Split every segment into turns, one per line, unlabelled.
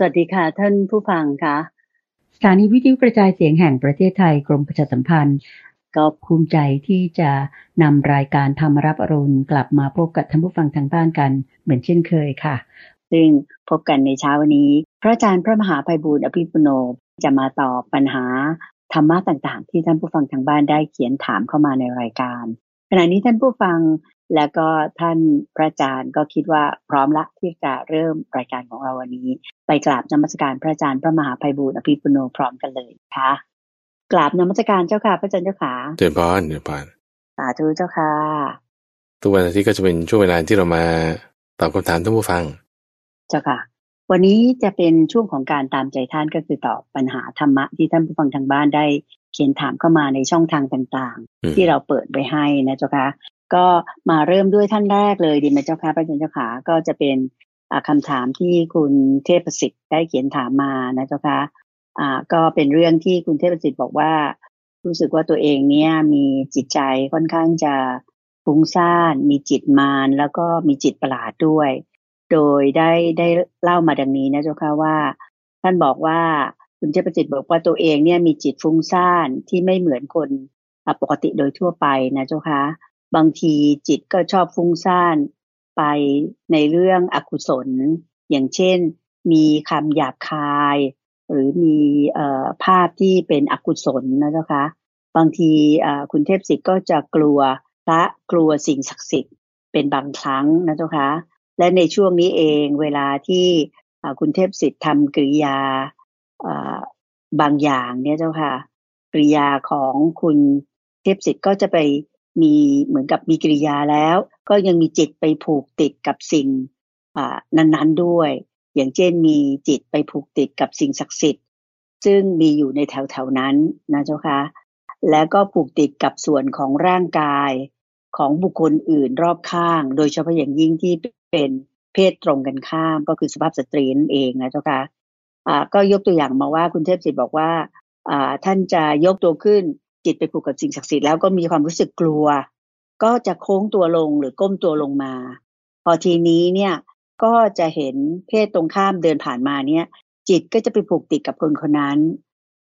สวัสดีค่ะ ท่านผู้ฟังคะ
สถานีวิทยุกระจายเสียงแห่งประเทศไทยกรมประชาสัมพันธ์ ก็ภูมิใจที่จะนำรายการธรรมรับอรุณกลับมาพบกับท่านผู้ฟังทางบ้านกัน เหมือนเช่นเคยค่ะ
ซึ่งพบกันในเช้าวันนี้ พระอาจารย์พระมหาภัยบูร์อภิปุโนจะมาตอบปัญหาธรรมะต่างๆ ที่ท่านผู้ฟังทางบ้านได้เขียนถามเข้ามาในรายการ ขณะนี้ท่านผู้ฟัง แล้วก็ท่านพระอาจารย์ก็คิดว่าพร้อมละที่จะเริ่มรายการของเราวันนี้ ไปกราบนมัสการพระอาจารย์พระมหาภัยบูร์อภิปุโนพร้อมกันเลยค่ะกราบนมัสการเจ้าค่ะพระอาจารย์เจ้าค่ะ
เดินพานเดินพาน
สาธุเจ้าค่ะ
ทุกวันอาทิตย์ก็จะเป็นช่วงเวลาที่เรามาตอบคำถามท่านผู้ฟัง
เจ้าค่ะวันนี้จะเป็นช่วงของการตามใจท่านก็คือตอบปัญหาธรรมะที่ท่านผู้ฟังทางบ้านได้เขียนถามเข้ามาในช่องทางต่างๆ ที่เราเปิดไปให้นะเจ้าค่ะ ก็มาเริ่มด้วยท่านแรกเลยดีไหมเจ้าค่ะพระอาจารย์เจ้าขาก็จะเป็นคำถามที่คุณเทพสิทธิ์ได้เขียนถามมานะเจ้าค่ะอ่าก็เป็นเรื่องที่คุณเทพสิทธิ์บอกว่า รู้สึกว่าตัวเองเนี่ยมีจิตใจค่อนข้างจะฟุ้งซ่านมีจิตมารแล้วก็มีจิตประหลาดด้วย โดยได้ได้เล่ามาดังนี้นะเจ้าค่ะว่า ท่านบอกว่าคุณเทพสิทธิ์บอกว่าตัวเองเนี่ยมีจิตฟุ้งซ่านที่ไม่เหมือนคนปกติโดยทั่วไปนะเจ้าค่ะ บางทีจิตก็ชอบฟุ้งซ่านไปในเรื่องอกุศล อย่างเช่น มีคำหยาบคาย หรือมีภาพที่เป็นอกุศลนะเจ้าคะบางทีคุณเทพสิทธิ์ก็จะกลัวพระกลัวสิ่งศักดิ์สิทธิ์เป็นบางครั้งนะเจ้าคะและในช่วงนี้เองเวลาที่คุณเทพสิทธิ์ทำกริยาบางอย่างเนี่ยเจ้าค่ะกริยาของคุณเทพสิทธิ์ก็จะไป มีเหมือนกับมีกิริยาแล้ว ก็ยังมีจิตไปผูกติดกับสิ่งนั้นๆด้วย อย่างเช่นมีจิตไปผูกติดกับสิ่งศักดิ์สิทธิ์ ซึ่งมีอยู่ในแถวๆนั้นนะเจ้าคะแล้วก็ผูกติดกับส่วนของร่างกายของบุคคลอื่นรอบข้าง โดยเฉพาะอย่างยิ่งที่เป็นเพศตรงกันข้ามก็คือสภาพสตรีนั่นเองนะเจ้าคะะก็ยกตัวอย่างมาว่าคุณเทพศิษย์บอกว่าท่านจะยกตัวขึ้น จิตไปผูกกับสิ่งศักดิ์สิทธิ์แล้วก็มีความรู้สึกกลัว ก็จะโค้งตัวลงหรือก้มตัวลงมา พอทีนี้เนี่ยก็จะเห็นเพศตรงข้ามเดินผ่านมาเนี่ย จิตก็จะไปผูกติดกับคนคนนั้น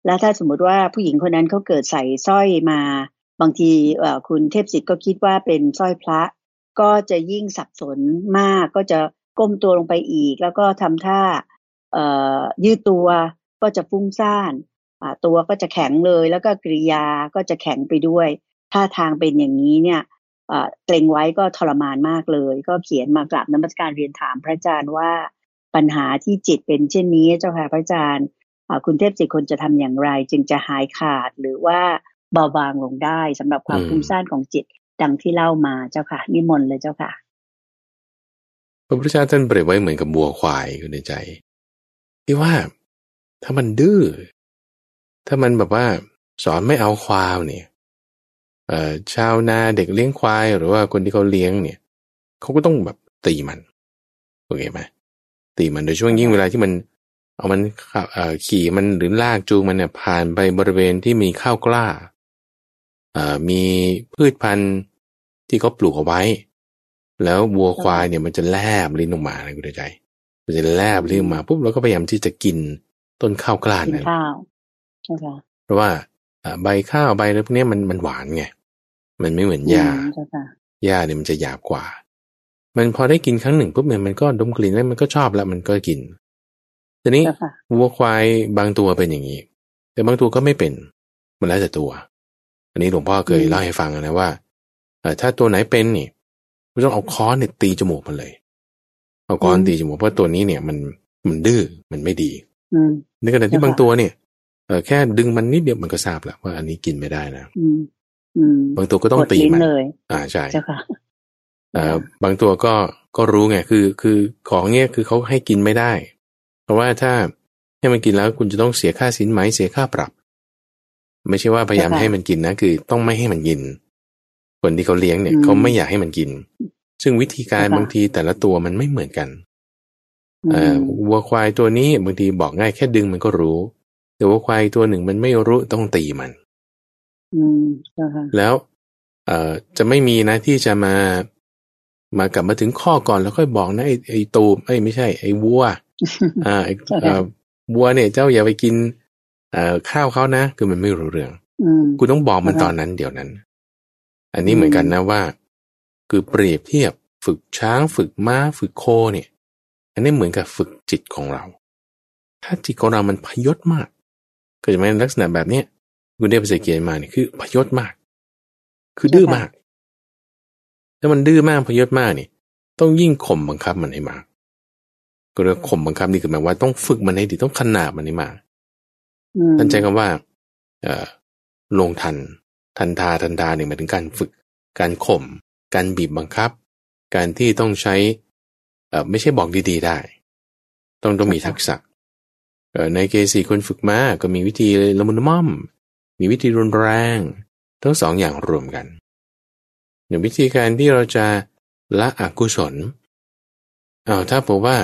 แล้วถ้าสมมติว่าผู้หญิงคนนั้นเขาเกิดใส่สร้อยมา บางทีคุณเทพสิทธิ์ก็คิดว่าเป็นสร้อยพระ ก็จะยิ่งสับสนมากก็จะก้มตัวลงไปอีก แล้วก็ทำท่ายืดตัวก็จะฟุ้งซ่าน ตัวก็จะแข็งเลยแล้วก็กริยาก็จะแข็งไปด้วยท่าทางเป็นอย่างนี้เนี่ยเกรงไว้ก็ทรมานมากเลย ก็เขียนมากราบนมัสการเรียนถามพระอาจารย์ว่าปัญหาที่จิตเป็นเช่นนี้เจ้าค่ะพระอาจารย์คุณเทพสิคนจะทำอย่างไร จึงจะหายขาดหรือว่าเบาบางลงได้สำหรับความฟุ้งซ่านของจิตดังที่เล่ามาเจ้าค่ะ นิมนต์เลยเจ้าค่ะ
พระพุทธเจ้าท่านเปรียบไว้เหมือนกับบัวควายอยู่ในใจที่ว่าถ้ามันดื้อ ถ้ามันแบบว่าสอนไม่เอาควายเนี่ยเอ่อชาวนาเด็กเลี้ยงควายหรือว่าคนที่เขาเลี้ยงเนี่ยเขาก็ต้องแบบตีมันโอเคไหมตีมันโดยช่วงยิ่งเวลาที่มัน เอามันเอ่อขี่มันหรือลากจูงมันเนี่ยผ่านไปบริเวณที่มีข้าวกล้าเอ่อมีพืชพันธุ์ที่เขาปลูกเอาไว้ แล้ววัวควายเนี่ยมันจะแลบลิ้นออกมาเลยคุณใจมันจะแลบลิ้นออกมาปุ๊บแล้วก็พยายามที่จะกินต้นข้าวกล้านั่น เพราะว่าใบข้าวใบอะไรพวกนี้มันมันหวานไงมันไม่เหมือนหญ้าหญ้าเนี่ยมันจะหยาบกว่า มันพอได้กินครั้งหนึ่งปุ๊บเนี่ยมันก็ดมกลิ่นแล้วมันก็ชอบแล้วมันก็กินทีนี้วัวควายบางตัวเป็นอย่างนี้ แต่บางตัวก็ไม่เป็น มันแล้วแต่ตัว อันนี้หลวงพ่อเคยเล่าให้ฟังนะว่าถ้าตัวไหนเป็นนี่ไม่ต้องเอาค้อนเนี่ยตีจมูกมันเลย เอาค้อนตีจมูกเพราะตัวนี้เนี่ย มันมันดื้อมันไม่ดีในขณะที่บางตัวเนี่ยเออ แค่ดึงมันนิดเดียวมันก็ทราบแล้วว่าอันนี้กินไม่ได้นะบางตัวก็ต้องตีมันอ่าใช่อ่าบางตัวก็ก็รู้ไงคือ คือของเนี้ยคือเขาให้กินไม่ได้ เพราะว่าถ้าให้มันกินแล้วคุณจะต้องเสียค่าสินไหมเสียค่าปรับ ไม่ใช่ว่าพยายามให้มันกินนะคือต้องไม่ให้มันกิน คนที่เขาเลี้ยงเนี่ยเขาไม่อยากให้มันกิน ซึ่งวิธีการบางทีแต่ละตัวมันไม่เหมือนกันเอ่อวัวควายตัวนี้บางทีบอกง่ายแค่ดึงมันก็รู้ แต่ว่าควายตัวหนึ่งมันไม่รู้ต้องตีมัน
อืม
แล้วเอ่อจะไม่มีนะที่จะมา มากลับมาถึงข้อก่อนแล้วค่อยบอกนะไอ้ไอ้ตูไอ้ไม่ใช่ ไอ้วัว อ่าวัวเนี่ย เจ้าอย่าไปกิน เอ่อข้าวเขานะคือมันไม่รู้เรื่องคุณต้องบอกมันตอนนั้นเดี๋ยวนั้น อันนี้เหมือนกันนะว่า คือเปรียบเทียบฝึกช้างฝึกม้าฝึกโคเนี่ย อันนี้เหมือนกับฝึกจิตของเรา ถ้าจิตของเรามันพยศมาก ก็จะเป็นลักษณะแบบเนี้ยคุณได้ภาษาเกียรมาเนี่ยคือพยศมาก คือดื้อมาก ถ้ามันดื้อมากพยศมากนี่ต้องยิ่งข่มบังคับมันให้มากก็เรียกข่มบังคับนี่คือหมายว่าต้องฝึกมันให้ดีต้องขนาบมันให้มากท่านใจคำว่า เอ่อลงทัน ทันทาทันทาเนี่ยหมายถึงการฝึก การข่ม การบีบบังคับ การที่ต้องใช้ เอ่อไม่ใช่บอกดี ๆ ได้ ต้องต้องมีทักษะ ในเกสีคนฝึกมาก็มีวิธีละมุนม่อม มีวิธีรุนแรง ทั้งสองอย่างรวมกันอย่างวิธีการที่เราจะละอกุศลเอาถ้าบอกว่า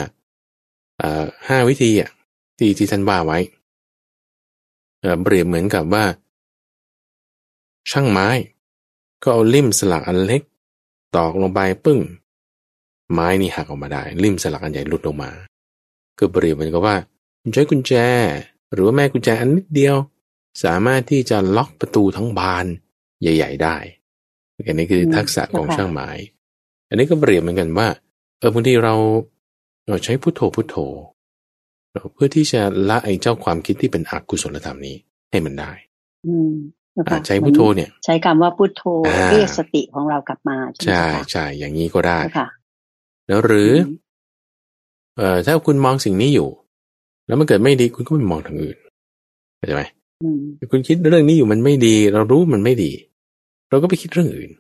ห้าวิธีอะที่ที่ท่านว่าไว้เปรียบเหมือนกับว่า ช่างไม้ ก็เอาลิ่มสลักอันเล็ก ตอกลงไปปึ้ง ไม้นี่หักออกมาได้ลิ่มสลักอันใหญ่หลุดลงมา ก็เปรียบเหมือนกับว่า ใช้กุญแจ หรือว่าแม่กุญแจอันนิดเดียว สามารถที่จะล็อกประตูทั้งบานใหญ่ ๆ ได้อันนี้คือทักษะของช่างไม้ อันนี้ก็เปรียบเหมือนกันว่า เออบางทีเราเราใช้พุโทโธพุโทโธ เพื่อที่จะละไอ้เจ้าความคิดที่เป็นอกุศลธรรมนี้ให้มันได้
อืม
ใช้พุโทโธเนี่ย
ใช้คำว่าพุโทโธเรียกสติของเรากลับมา
ใช่ใช่อย่างนี้ก็ได้แล้วหรือ เอ่อถ้าคุณมองสิ่งนี้อยู่ แล้วมันเกิดไม่ดีคุณก็ไม่มองทางอื่นเข้าใจไหมคุณคิดเรื่องนี้อยู่มันไม่ดี เรารู้มันไม่ดี เราก็ไปคิดเรื่องอื่น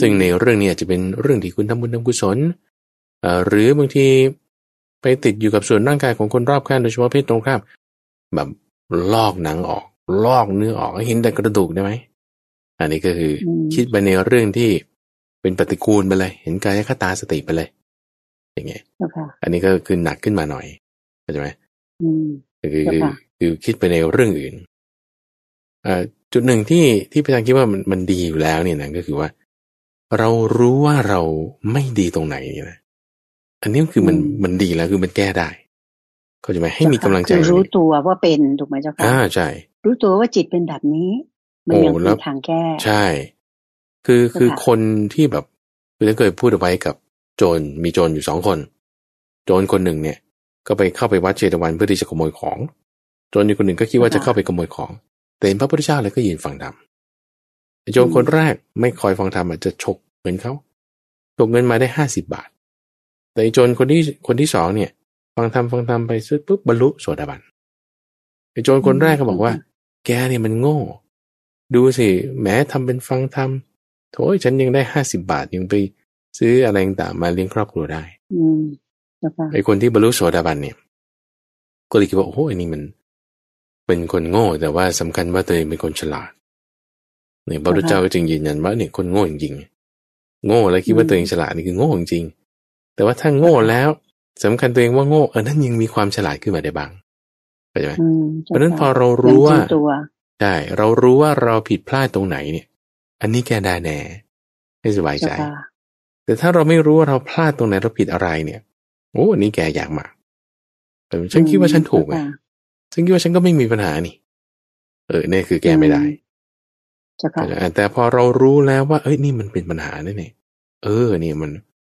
ซึ่งในเรื่องนี้อาจจะเป็นเรื่องที่คุณทำบุญทำกุศลหรือบางทีไปติดอยู่กับส่วนร่างกายของคนรอบข้างโดยเฉพาะเพศตรงข้ามแบบลอกหนังออก ลอกเนื้อออกเห็นแต่กระดูกได้ไหมอันนี้ก็คือคิดไปในเรื่องที่เป็นปฏิกูลไปเลย เห็นกายคตาสติไปเลย อย่างเงี้ยอันนี้ก็คือหนักขึ้นมาหน่อย เข้าใจไหมคือคือคิดไปในเรื่องอื่นจุดหนึ่งที่ที่พระอาจารย์คิดว่ามันมันดีอยู่แล้วเนี่ยนะก็คือว่า เรารู้ว่าเราไม่ดีตรงไหนเนี่ยนะอันนี้คือมันมันดีแล้วคือมันแก้ได้ก็จะไหมให้มีกำลังใจ
รู้ตัวว่าเป็นถูกไหมเจ้าค่ะ
อ่าใช่
รู้ตัวว่าจิตเป็นแบบนี้ มันยังมีทางแก้
ใช่ คือคือคนที่แบบคือถ้าเคยพูดเอาไว้กับโจรมีโจรอยู่สองคน โจรคนหนึ่งเนี่ย ก็ไปเข้าไปวัดเชตวันเพื่อที่จะขโมยของโจรอีกคนหนึ่งก็คิดว่าจะเข้าไปขโมยของ แต่เห็นพระพุทธเจ้าเลยก็ยืนฟังธรรมโจรคนแรกไม่คอยฟังธรรมอาจจะฉกเงินเขาฉกเงินมาได้ห้าสิบบาท แต่โจรคนที่คนที่สองเนี่ย ฟังธรรมฟังธรรมไปซื้อปุ๊บบรรลุโสดาบันไอ้โจรคนแรกก็บอกว่า แกเนี่ยมันโง่ ดูสิแม้ทำเป็นฟังธรรมโถยฉันยังได้ห้าสิบาทยังไปซื้ออะไรต่างมาเลี้ยงครอบครัวได้
อืม
ไอ้คนที่บรรลุโสดาบันเนี่ย ก็เลยคิดว่าโอ้โหอันนี้มัน เป็นคนโง่ แต่ว่าสำคัญว่าตัวเองเป็นคนฉลาดเนี่ยพระพุทธเจ้าก็จึงยืนยันว่าเนี่ยคนโง่จริงๆโง่แล้วคิดว่าตัวเองฉลาดนี่คือโง่จริงแต่ว่าถ้าโง่แล้วสำคัญตัวเองว่าโง่เออนั่นยังมีความฉลาดขึ้นมาได้บ้างเข้าใจไหมเพราะนั้นพอเรารู้ว่าใช่เรารู้ว่าเราผิดพลาดตรงไหนเนี่ย อันนี้แกได้แน่ให้สบายใจ แต่ถ้าเราไม่รู้ว่าเราพลาดตรงไหนเราผิดอะไรเนี่ย โอ้อันนี้แกอยากมาแต่ฉันคิดว่าฉันถูกไงซึ่งคิดว่าฉันก็ไม่มีปัญหานี่ เออเนี่ยคือแก้ไม่ได้แต่พอเรารู้แล้วว่า เอ้ยนี่มันเป็นปัญหาเนี่ยเออเนี่ยมัน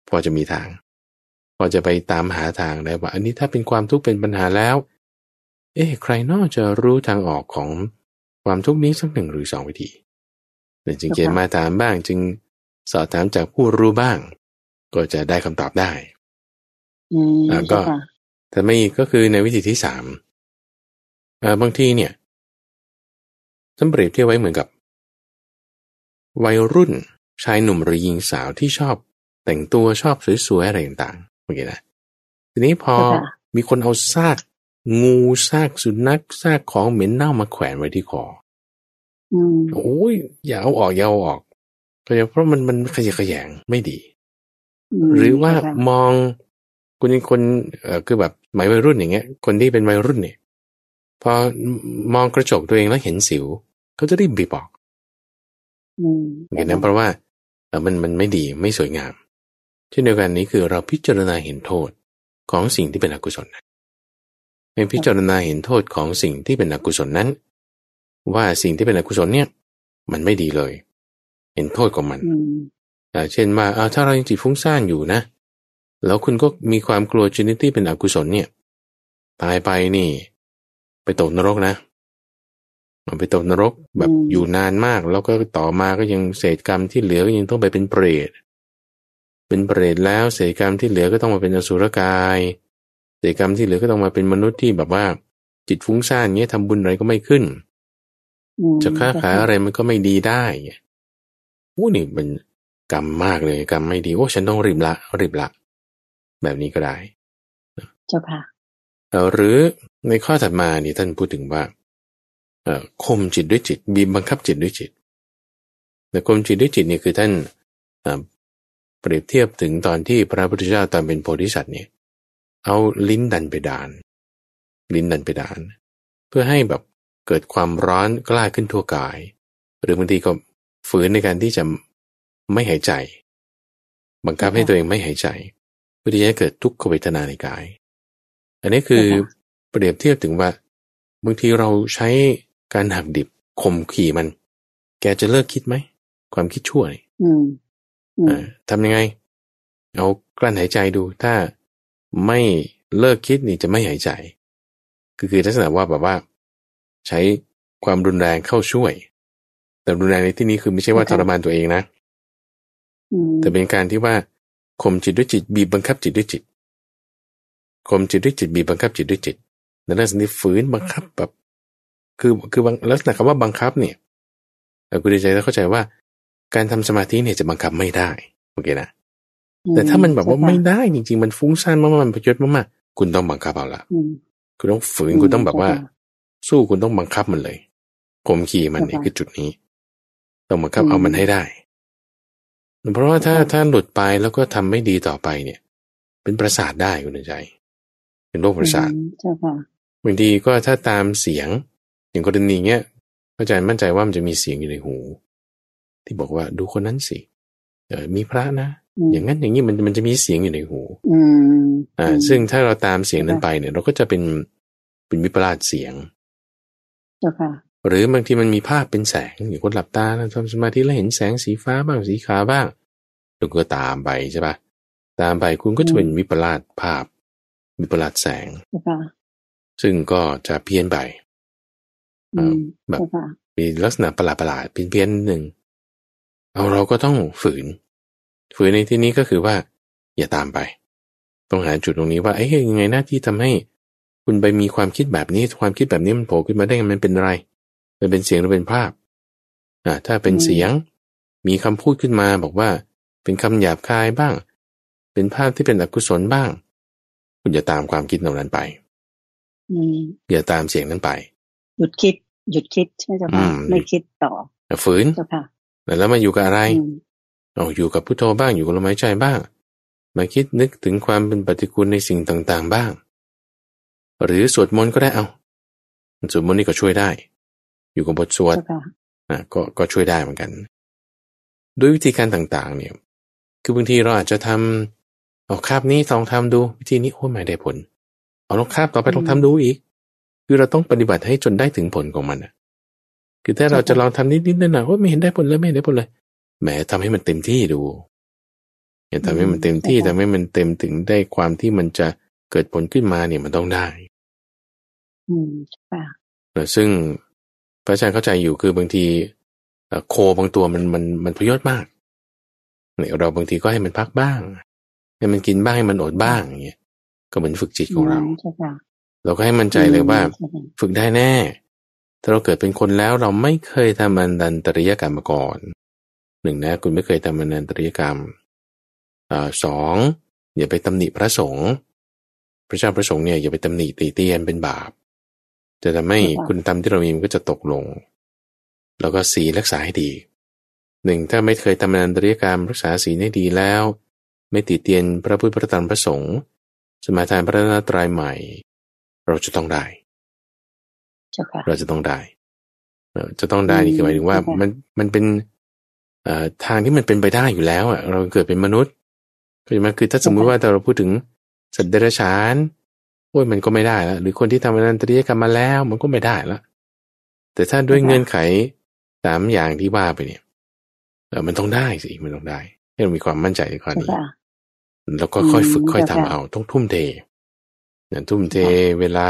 พอจะมีทาง พอจะไปตามหาทางได้ว่า อันนี้ถ้าเป็นความทุกข์เป็นปัญหาแล้ว เอ๊ะใครนอกจะรู้ทางออกของความทุกข์นี้สักหนึ่งหรือสองวิธีเป็นจึงเกณฑ์มาถามบ้าง จึงสอบถามจากผู้รู้บ้าง ก็จะได้คำตอบได้
อืม
ก็แต่ไม่ก็คือในวิธีที่สามบางทีเนี่ยท่านเปรียบเทียบไว้เหมือนกับ วัยรุ่นชายหนุ่มหรือหญิงสาวที่ชอบแต่งตัวชอบสวยๆอะไรต่างๆโอเคนะทีนี้พอมีคนเอาซากงูซากสุนัขซากของเหม็นเน่ามาแขวนไว้ที่คอโอ้ยอย่าเอาออกอย่าเอาออกก็เพราะมันมันขยะขยงไม่ดี หรือว่ามอง คนคนเอ่อคือแบบหมายวัยรุ่นอย่างเงี้ย คนที่เป็นวัยรุ่นเนี่ยพอมองกระจกตัวเองแล้วเห็นสิวเขาจะรีบบีบอกเห็นนั้นเพราะว่าเออมันมันไม่ดีไม่สวยงาม เช่นเดียวกันนี้คือเราพิจารณาเห็นโทษของสิ่งที่เป็นอกุศลให้พิจารณาเห็นโทษของสิ่งที่เป็นอกุศลนั้น ว่าสิ่งที่เป็นอกุศลเนี่ย มันไม่ดีเลย เห็นโทษของมันเช่นว่าเอาถ้าเรายังจิตฟุ้งซ่านอยู่นะ แล้วคุณก็มีความกลัวชนิดที่เป็นอกุศลเนี่ย ตายไปนี่ ไปตกนรกนะไปตกนรกแบบอยู่นานมาก แล้วก็ต่อมาก็ยังเศษกรรมที่เหลือก็ยังต้องไปเป็นเปรตเป็นเปรตแล้วเศษกรรมที่เหลือก็ต้องมาเป็นอสุรกายเศษกรรมที่เหลือก็ต้องมาเป็นมนุษย์ที่แบบว่า จิตฟุ้งซ่านเงี้ยทำบุญอะไรก็ไม่ขึ้นจะค้าขายอะไรมันก็ไม่ดีได้โอ้นี่มันกรรมมากเลยกรรมไม่ดีโอ้ฉันต้องรีบละรีบละ แบบนี้ก็ได้
เจ้าค่ะ
หรือในข้อถัดมานี่ท่านพูดถึงว่าข่มจิตด้วยจิตบีบบังคับจิตด้วยจิตแต่ข่มจิตด้วยจิตนี่คือท่านเปรียบเทียบถึงตอนที่พระพุทธเจ้าตอนเป็นโพธิสัตว์เนี่ยเอาลิ้นดันไปดาน ลิ้นดันไปดาน เพื่อให้แบบเกิดความร้อนกล้าขึ้นทั่วกาย หรือบางทีก็ฝืนในการที่จะไม่หายใจ บังคับให้ตัวเองไม่หายใจเพื่อที่จะเกิดทุกขเวทนาในกาย อันนี้คือเปรียบเทียบถึงว่าบางทีเราใช้การหักดิบข่มขี่มัน แกจะเลิกคิดไหม ความคิดชั่วนี่ทำยังไง เอากลั้นหายใจดูถ้าไม่เลิกคิดนี่จะไม่หายใจคือคือลักษณะว่าแบบว่า ใช้ความรุนแรงเข้าช่วย แต่รุนแรงในที่นี้คือไม่ใช่ว่าทรมานตัวเองนะ แต่เป็นการที่ว่า ข่มจิตด้วยจิตบีบบังคับจิตด้วยจิตข่มจิตด้วยจิตบีบบังคับจิตด้วยจิตในลักษณะนี้ฝืนบังคับแบบ คือคือบางลักษณะคำว่าบังคับเนี่ยคุณดีใจแล้วเข้าใจว่า การทำสมาธิเนี่ยจะบังคับไม่ได้โอเคนะแต่ถ้ามันแบบว่าไม่ได้จริง ๆ มันฟุ้งซ่านมากๆมันประยชน์มากๆคุณต้องบังคับเอาละคุณต้องฝืนคุณต้องแบบว่า สู้คุณต้องบังคับมันเลยข่มขี่มันเนี่ยคือจุดนี้ ต้องบังคับเอามันให้ได้ เพราะว่าถ้าถ้าหลุดไปแล้วก็ทำไม่ดีต่อไปเนี่ย เป็นประสาทได้คุณใจ เป็นโรคประสาทบางทีก็ถ้าตามเสียง อย่างกรณีเนี้ยอาจารย์มั่นใจว่ามันจะมีเสียงอยู่ในหู ที่บอกว่าดูคนนั้นสิเออมีพระนะอย่างนั้นอย่างนี้มันมันจะมีเสียงอยู่ในหูอ่า ซึ่งถ้าเราตามเสียงนั้นไปเนี่ย เราก็จะเป็นเป็นวิปลาสเสียง หรือบางทีมันมีภาพเป็นแสงอย่างคนหลับตาทำสมาธิแล้วเห็นแสงสีฟ้าบ้างสีขาวบ้างเราก็ตามไปใช่ปะตามไปคุณก็จะเป็นวิปลาสภาพ วิปลาสแสงซึ่งก็จะเพี้ยนไปแบบมีลักษณะประหลาดประหลาดเพี้ยนๆหนึ่งเอาเราก็ต้องฝืน ฝืนในที่นี้ก็คือว่า อย่าตามไป ต้องหาจุดตรงนี้ว่าเอ้ยยังไงหน้าที่ทำให้ คุณไปมีความคิดแบบนี้ความคิดแบบนี้มันโผล่ขึ้นมาได้มันเป็นอะไร มันเป็นเสียงหรือเป็นภาพอ่าถ้าเป็นเสียงมีคำพูดขึ้นมาบอกว่า เป็นคำหยาบคายบ้าง เป็นภาพที่เป็นอกุศลบ้าง คุณอย่าตามความคิดเหล่านั้นไปอย่าตามเสียงนั้นไป
หยุดคิด หยุดคิดใช่ไหมจ๊ะไม่คิดต่อ
ฝืนแล้วมาอยู่กับอะไรเอาอยู่กับพุทโธบ้างอยู่กับลมหายใจบ้าง มาคิดนึกถึงความเป็นปฏิกูลในสิ่งต่างๆบ้าง หรือสวดมนต์ก็ได้เอาสวดมนต์นี่ก็ช่วยได้ อยู่กับบทสวดอะก็ก็ช่วยได้เหมือนกัน ด้วยวิธีการต่างๆ เนี่ย คือบางทีเราอาจจะทำเอาคาบนี้ลองทำดู วิธีนี้โอ้ไม่ได้ผล เอาลองคาบต่อไปลองทำดูอีก คือเราต้องปฏิบัติให้จนได้ถึงผลของมันอะคือถ้าเราจะลองทำนิดๆนั่นนะว่าไม่เห็นได้ผลเลยไม่เห็นได้ผลเลยแหมทำให้มันเต็มที่ดูอย่าทำให้มันเต็มที่ทำให้มันเต็มถึงได้ความที่มันจะเกิดผลขึ้นมาเนี่ยมันต้องได้
อืมค่ะ
ซึ่ง พระอาจารย์เข้าใจอยู่คือบางทีโคบางตัวมันมันมันพยศมากเนี่ยเราบางทีก็ให้มันพักบ้าง ให้มันกินบ้างให้มันอดบ้างอย่างเงี้ยก็เหมือนฝึกจิตของเรา เราก็ให้มั่นใจเลยว่า ฝึกได้แน่ ถ้าเราเกิดเป็นคนแล้วเราไม่เคยทำอันดันตริยกรรมมาก่อนหนึ่งนะคุณไม่เคยทำอันดันตริยกรรมอสองอย่าไปตำหนิพระสงฆ์พระเจ้าพระสงฆ์เนี่ยอย่าไปตำหนิตีเตียนเป็นบาป จะทำให้คุณทำที่เรามีมันก็จะตกลง แล้วก็สีรักษาให้ดีหนึ่งถ้าไม่เคยทำอันตริยกรรมรักษาสีให้ดีแล้ว ไม่ติเตียนพระพุทธพระธรรมพระสงฆ์สมาทานพระนาตรายใหม่ เราจะต้องได้เราจะต้องได้จะต้องได้นี่คือหมายถึงว่ามันมันเป็นทางที่มันเป็นไปได้อยู่แล้วอะเราเกิดเป็นมนุษย์ก็จะมาคือถ้าสมมุติว่าเราพูดถึงสัตว์เดรัจฉาน โอ้ยมันก็ไม่ได้แล้วหรือคนที่ทำอนันตริยกรรมมาแล้ว มันก็ไม่ได้แล้วแต่ถ้าด้วยเงื่อนไขสามอย่างที่ว่าไปเนี่ยเออมันต้องได้สิมันต้องได้ให้เรามีความมั่นใจในข้อนี้แล้วก็ค่อยฝึกค่อยทำเอา ต้องทุ่มเทเนี่ยทุ่มเทเวลา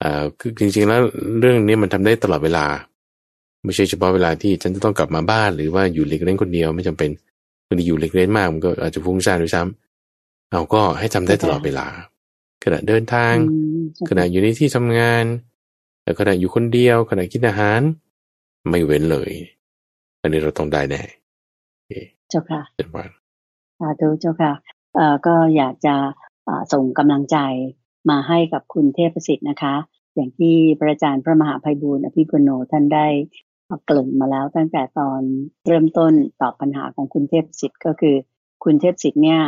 เอ่อคือจริง ๆ แล้วเรื่องนี้มันทำได้ตลอดเวลา ไม่ใช่เฉพาะเวลาที่ฉันจะต้องกลับมาบ้านหรือว่าอยู่เล็กเล่นคนเดียวไม่จำเป็นคนที่อยู่เล็กเล่นมากมันก็อาจจะฟุ้งซ่านด้วยซ้ำเอาก็ให้ทำได้ตลอดเวลา ขณะเดินทาง ขณะอยู่ในที่ทำงานแล้วขณะอยู่คนเดียวขณะกินอาหาร ไม่เว้นเลย อันนี้เราต้องได้แน่
เจ้าค่ะ
เจ็ดวัน
สาธุเจ้าค่ะเอ่อก็อยากจะส่งกำลังใจมาให้กับคุณเทพสิทธิ์นะคะ อย่างที่พระอาจารย์พระมหาภัยบูรณ์อภิปุโนท่านได้เกริ่นมาแล้วตั้งแต่ตอนเริ่มต้นตอบปัญหาของคุณเทพสิทธิ์ก็คือ คุณเทพสิทธิ์เนี่ย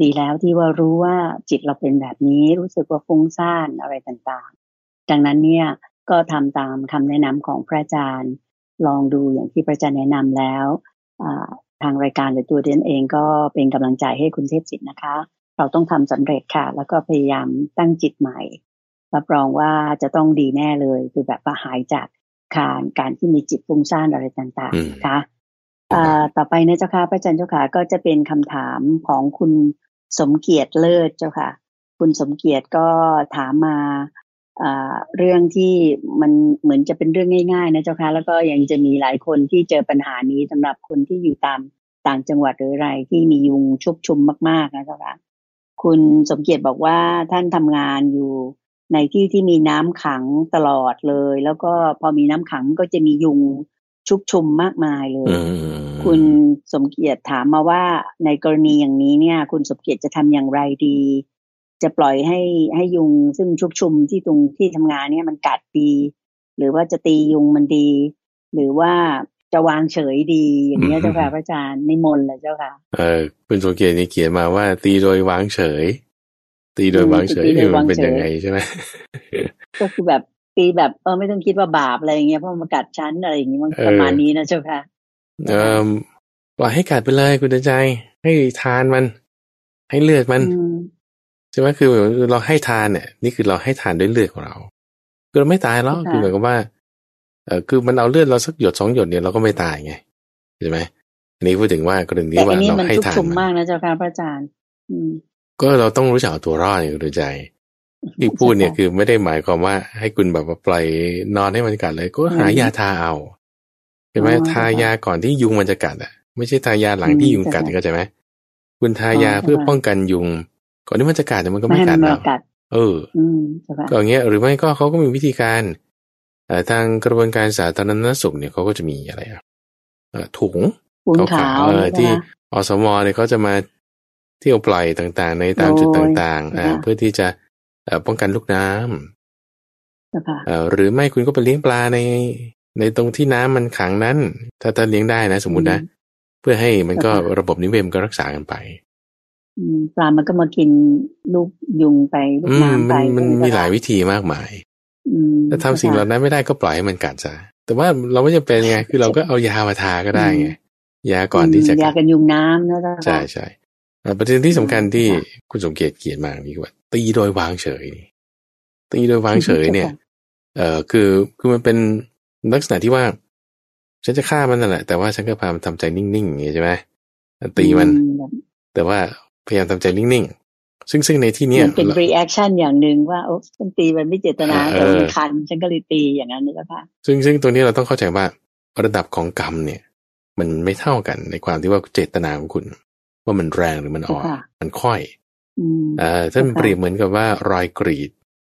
ดีแล้วที่ว่ารู้ว่าจิตเราเป็นแบบนี้รู้สึกว่าฟุ้งซ่านอะไรต่างๆ ดังนั้นเนี่ยก็ทำตามคำแนะนำของพระอาจารย์ ลองดูอย่างที่พระอาจารย์แนะนำแล้วทางรายการหรือตัวเดนเองก็เป็นกำลังใจให้คุณเทพจิตนะคะ เราต้องทำสำเร็จค่ะ แล้วก็พยายามตั้งจิตใหม่รับรองว่าจะต้องดีแน่เลย คือแบบว่าหายจากการการที่มีจิตฟุ้งซ่านอะไรต่างๆนะคะ ต่อไปนะเจ้าค่ะพระอาจารย์เจ้าค่ะก็จะเป็นคำถามของคุณสมเกียรติเลิศเจ้าค่ะ คุณสมเกียรติก็ถามมาเรื่องที่มันเหมือนจะเป็นเรื่องง่ายๆนะเจ้าค่ะแล้วก็ยังจะมีหลายคนที่เจอปัญหานี้สำหรับคนที่อยู่ตามต่างจังหวัดหรืออะไรที่มียุงชุกชุมมากๆนะเจ้าค่ะคุณสมเกียรติบอกว่าท่านทำงานอยู่ในที่ที่มีน้ำขังตลอดเลย แล้วก็พอมีน้ำขังก็จะมียุง ชุกชุมมากมายเลย คุณสมเกียรติถามมาว่าในกรณีอย่างนี้เนี่ย คุณสมเกียรติจะทำอย่างไรดี จะปล่อยให้ให้ยุงซึ่งชุกชุมที่ตรงที่ทำงานเนี่ยมันกัดดี หรือว่าจะตียุงมันดี หรือว่าจะวางเฉยดี อย่างนี้เจ้าค่ะพระอาจารย์ในมนเลยเจ้าค่ะ
เออคุณสมเกียรตินี่เขียนมาว่า ตีโดยวางเฉยตีโดยวางเฉยมันเป็นยังไงใช่ไหม
ก็คือแบบ ตีแบบเออไม่ต้องคิดว่าบาปอะไรอย่างเงี้ยเพราะมันกัดชั้นอะไรอย่างงี้มันประมาณนี้นะเจ้าค่ะ
เออปล่อยให้กัดไปเลยคุณใจ ให้ทานมัน ให้เลือดมันใช่ไหมคือเราให้ทานเนี่ย นี่คือเราให้ทานด้วยเลือดของเราคือเราไม่ตายแล้วคือเหมือนกับว่าเออคือมันเอาเลือดเราสักหยดสองหยดเนี่ยเราก็ไม่ตายไงใช่ไหมอันนี้พูดถึงว่ากรณีว่าเราให้ทาน
มันมากนะเจ้าค่ะพระอาจารย์
ก็เราต้องรู้จักตัวรอดคุณใจ ที่พูดเนี่ยคือไม่ได้หมายความว่าให้คุณแบบว่าปล่อยนอนให้มันกัดเลย ก็หายาทาเอาเห็นไหมทายาก่อนที่ยุงมันจะกัดอะ ไม่ใช่ทายาหลังที่ยุงกัดเข้าใจไหมคุณทายาเพื่อป้องกันยุง ก่อนที่มันจะกัดมันก็ไม่กัดเราเออก็อย่างเงี้ยหรือไม่ก็เขาก็มีวิธีการทางกระบวนการสาธารณสุขเนี่ยเขาก็จะมีอะไรอะถุง
ขาว
ที่อสมอเนี่ยเขาจะมาเที่ยวปล่อยต่างๆ ในตามจุดต่างๆเพื่อที่จะ ป้องกันลูกน้ำหรือไม่คุณก็ไปเลี้ยงปลาในในตรงที่น้ำมันขังนั้น ถ้าถ้าเลี้ยงได้นะ สมมุตินะ เพื่อให้มันก็ระบบนิเวศก็รักษากันไป
ปลามันก็มากินลูกยุงไปลูกน้ำไป
มันมีหลายวิธีมากมายถ้าทำสิ่งเหล่านั้นไม่ได้ก็ปล่อยให้มันกัดซะแต่ว่าเราไม่จำเป็นไง คือเราก็เอายามาทาก็ได้ไงยาก่อนที่จะ
ยากันยุงน้ำนะ
ใช่ใช่ ประเด็นที่สำคัญที่คุณสมเกียรติเขียนมานี่ว่า ตีโดยวางเฉย ตีโดยวางเฉยเนี่ย เอ่อคือคือมันเป็นลักษณะที่ว่า ฉันจะฆ่ามันนั่นแหละ แต่ว่าฉันก็พามันทำใจนิ่งๆอย่างนี้ใช่ไหมตีมัน แต่ว่าพยายามทำใจนิ่งๆ ซึ่งซึ่งในที่นี้
เป็น reacคชั่นอย่างหนึ่งว่าโอ้ฉันตีมันไม่เจตนาแต่มันคัน ฉันก็เลยตีอย่างนั้นนะคะ
ซึ่งซึ่งตัวนี้เราต้องเข้าใจว่าระดับของกรรมเนี่ย มันไม่เท่ากันในความที่ว่าเจตนาของคุณ ว่ามันแรงหรือมันอ่อน มันค่อยอ่าท่านเปรียบเหมือนกับว่ารอยกรีด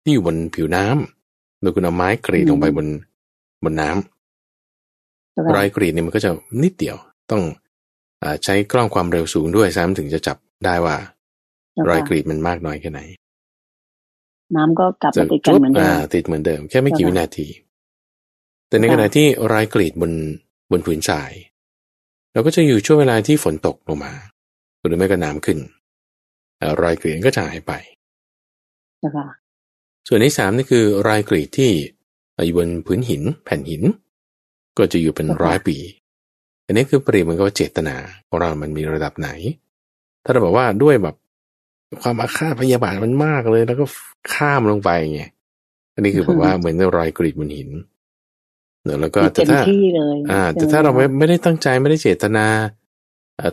ที่อยู่บนผิวน้ำโดยคุณเอาไม้กรีดลงไปบนบนน้ำรอยกรีดเนี่ยมันก็จะนิดเดียวต้องอใช้กล้องความเร็วสูงด้วยซ้ำถึงจะจับได้ว่า รอยกรีดมันมากน้อยแค่ไหน
น้ำก็กลับมาติดกันเหมือนเดิม
ติดเหมือนเดิมแค่ไม่กี่วินาที แต่ในขณะที่รอยกรีดบนบนผืนทราย เราก็จะอยู่ช่วงเวลาที่ฝนตกลงมา หรือไม่ก็น้ำขึ้นรอยกรีดก็จะหายไปส่วนที่สามนี่คือรอยกรีดที่อยู่บนพื้นหินแผ่นหิน ก็จะอยู่เป็นร้อยปี อันนี้คือเปรียบเหมือนกับเจตนาของเรามันมีระดับไหน ถ้าเราบอกว่าด้วยแบบความอาฆาตพยาบาทมันมากเลยแล้วก็ข้ามลงไปไงอันนี้คือแบบว่าเหมือนรอยกรีดบนหินเนอะแล้วก็แต่ถ้าอ่า แต่ถ้าเราไม่ไม่ได้ตั้งใจไม่ได้เจตนา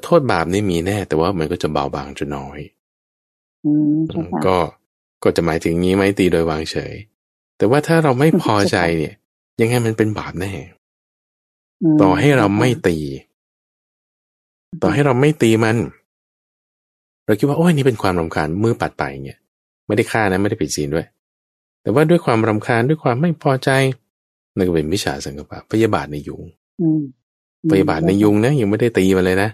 โทษบาปนี่มีแน่ แต่ว่ามันก็จะเบาบางจนน้อยก็ก็จะหมายถึงงี้ไหมตีโดยวางเฉย แต่ว่าถ้าเราไม่พอใจเนี่ย ยังไงมันเป็นบาปแน่ ต่อให้เราไม่ตี ต่อให้เราไม่ตีมัน เราคิดว่าโอ้ยนี่เป็นความรำคาญมือปัดไปเนี่ยไม่ได้ฆ่านะไม่ได้ปิดศีลด้วย แต่ว่าด้วยความรำคาญด้วยความไม่พอใจนั่นก็เป็นมิจฉาสังกปะพยาบาทในยุงพยาบาทในยุงนะยังไม่ได้ตีมาเลยนะ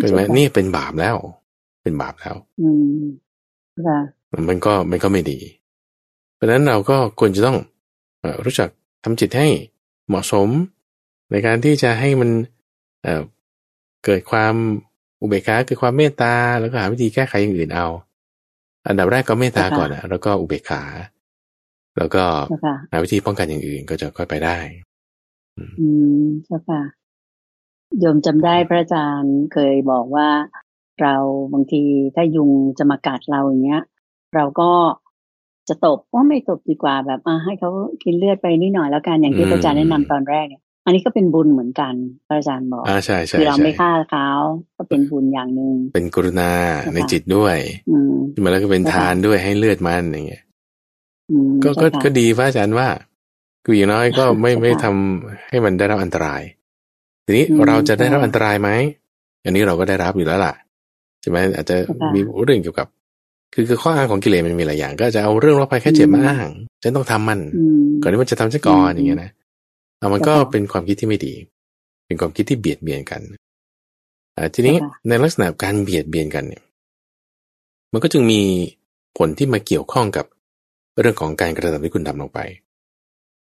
เป็นไหมนี่เป็นบาปแล้ว เป็นบาปแล้ว
อืม
มันก็มันก็ไม่ดี เพราะฉะนั้นเราก็ควรจะต้องรู้จักทำจิตให้เหมาะสม ในการที่จะให้มันเเกิดความอุเบกขาเกิดความเมตตาแล้วก็หาวิธีแก้ไขอย่างอื่นเอา อันดับแรกก็เมตตาก่อนนะแล้วก็อุเบกขา แล้วก็หาวิธีป้องกันอย่างอื่นก็จะค่อยไปได้
อืมใช่ค่ะ โยมจำได้พระอาจารย์เคยบอกว่าเราบางทีถ้ายุงจะมากัดเราอย่างเงี้ย เราก็จะตบว่าไม่ตบดีกว่าแบบอ่าให้เขากินเลือดไปนิดหน่อยแล้วกันอย่างที่พระอาจารย์แนะนำตอนแรกเนี่ยอันนี้ก็เป็นบุญเหมือนกันพระอาจารย์บอก
อ่าใช่ใช่
คือเราไม่ฆ่าเขาก็เป็นบุญอย่างหนึ่ง
เป็นกรุณาในจิตด้วย
อืม
มาแล้วก็เป็นทานด้วยให้เลือดมันอย่างเงี้ยก็ก็ก็ดีพระอาจารย์ว่าคืออย่างน้อยก็ไม่ไม่ทำให้มันได้รับอันตราย ทีนี้เราจะได้รับอันตรายไหมอันนี้เราก็ได้รับอยู่แล้วล่ะใช่ไหมอาจจะมีเรื่องเกี่ยวกับ คือคือข้ออ้างของกิเลสมันมีหลายอย่าง ก็จะเอาเรื่องโรคภัยแค่เจ็บมาอ้าง ฉันต้องทำมันก่อนที่มันจะทำฉันก่อนอย่างเงี้ยนะเอามันก็เป็นความคิดที่ไม่ดี เป็นความคิดที่เบียดเบียนกันอ่าทีนี้ในลักษณะการเบียดเบียนกันเนี่ย มันก็จึงมีผลที่มาเกี่ยวข้องกับเรื่องของการกระทำที่คุณทำลงไป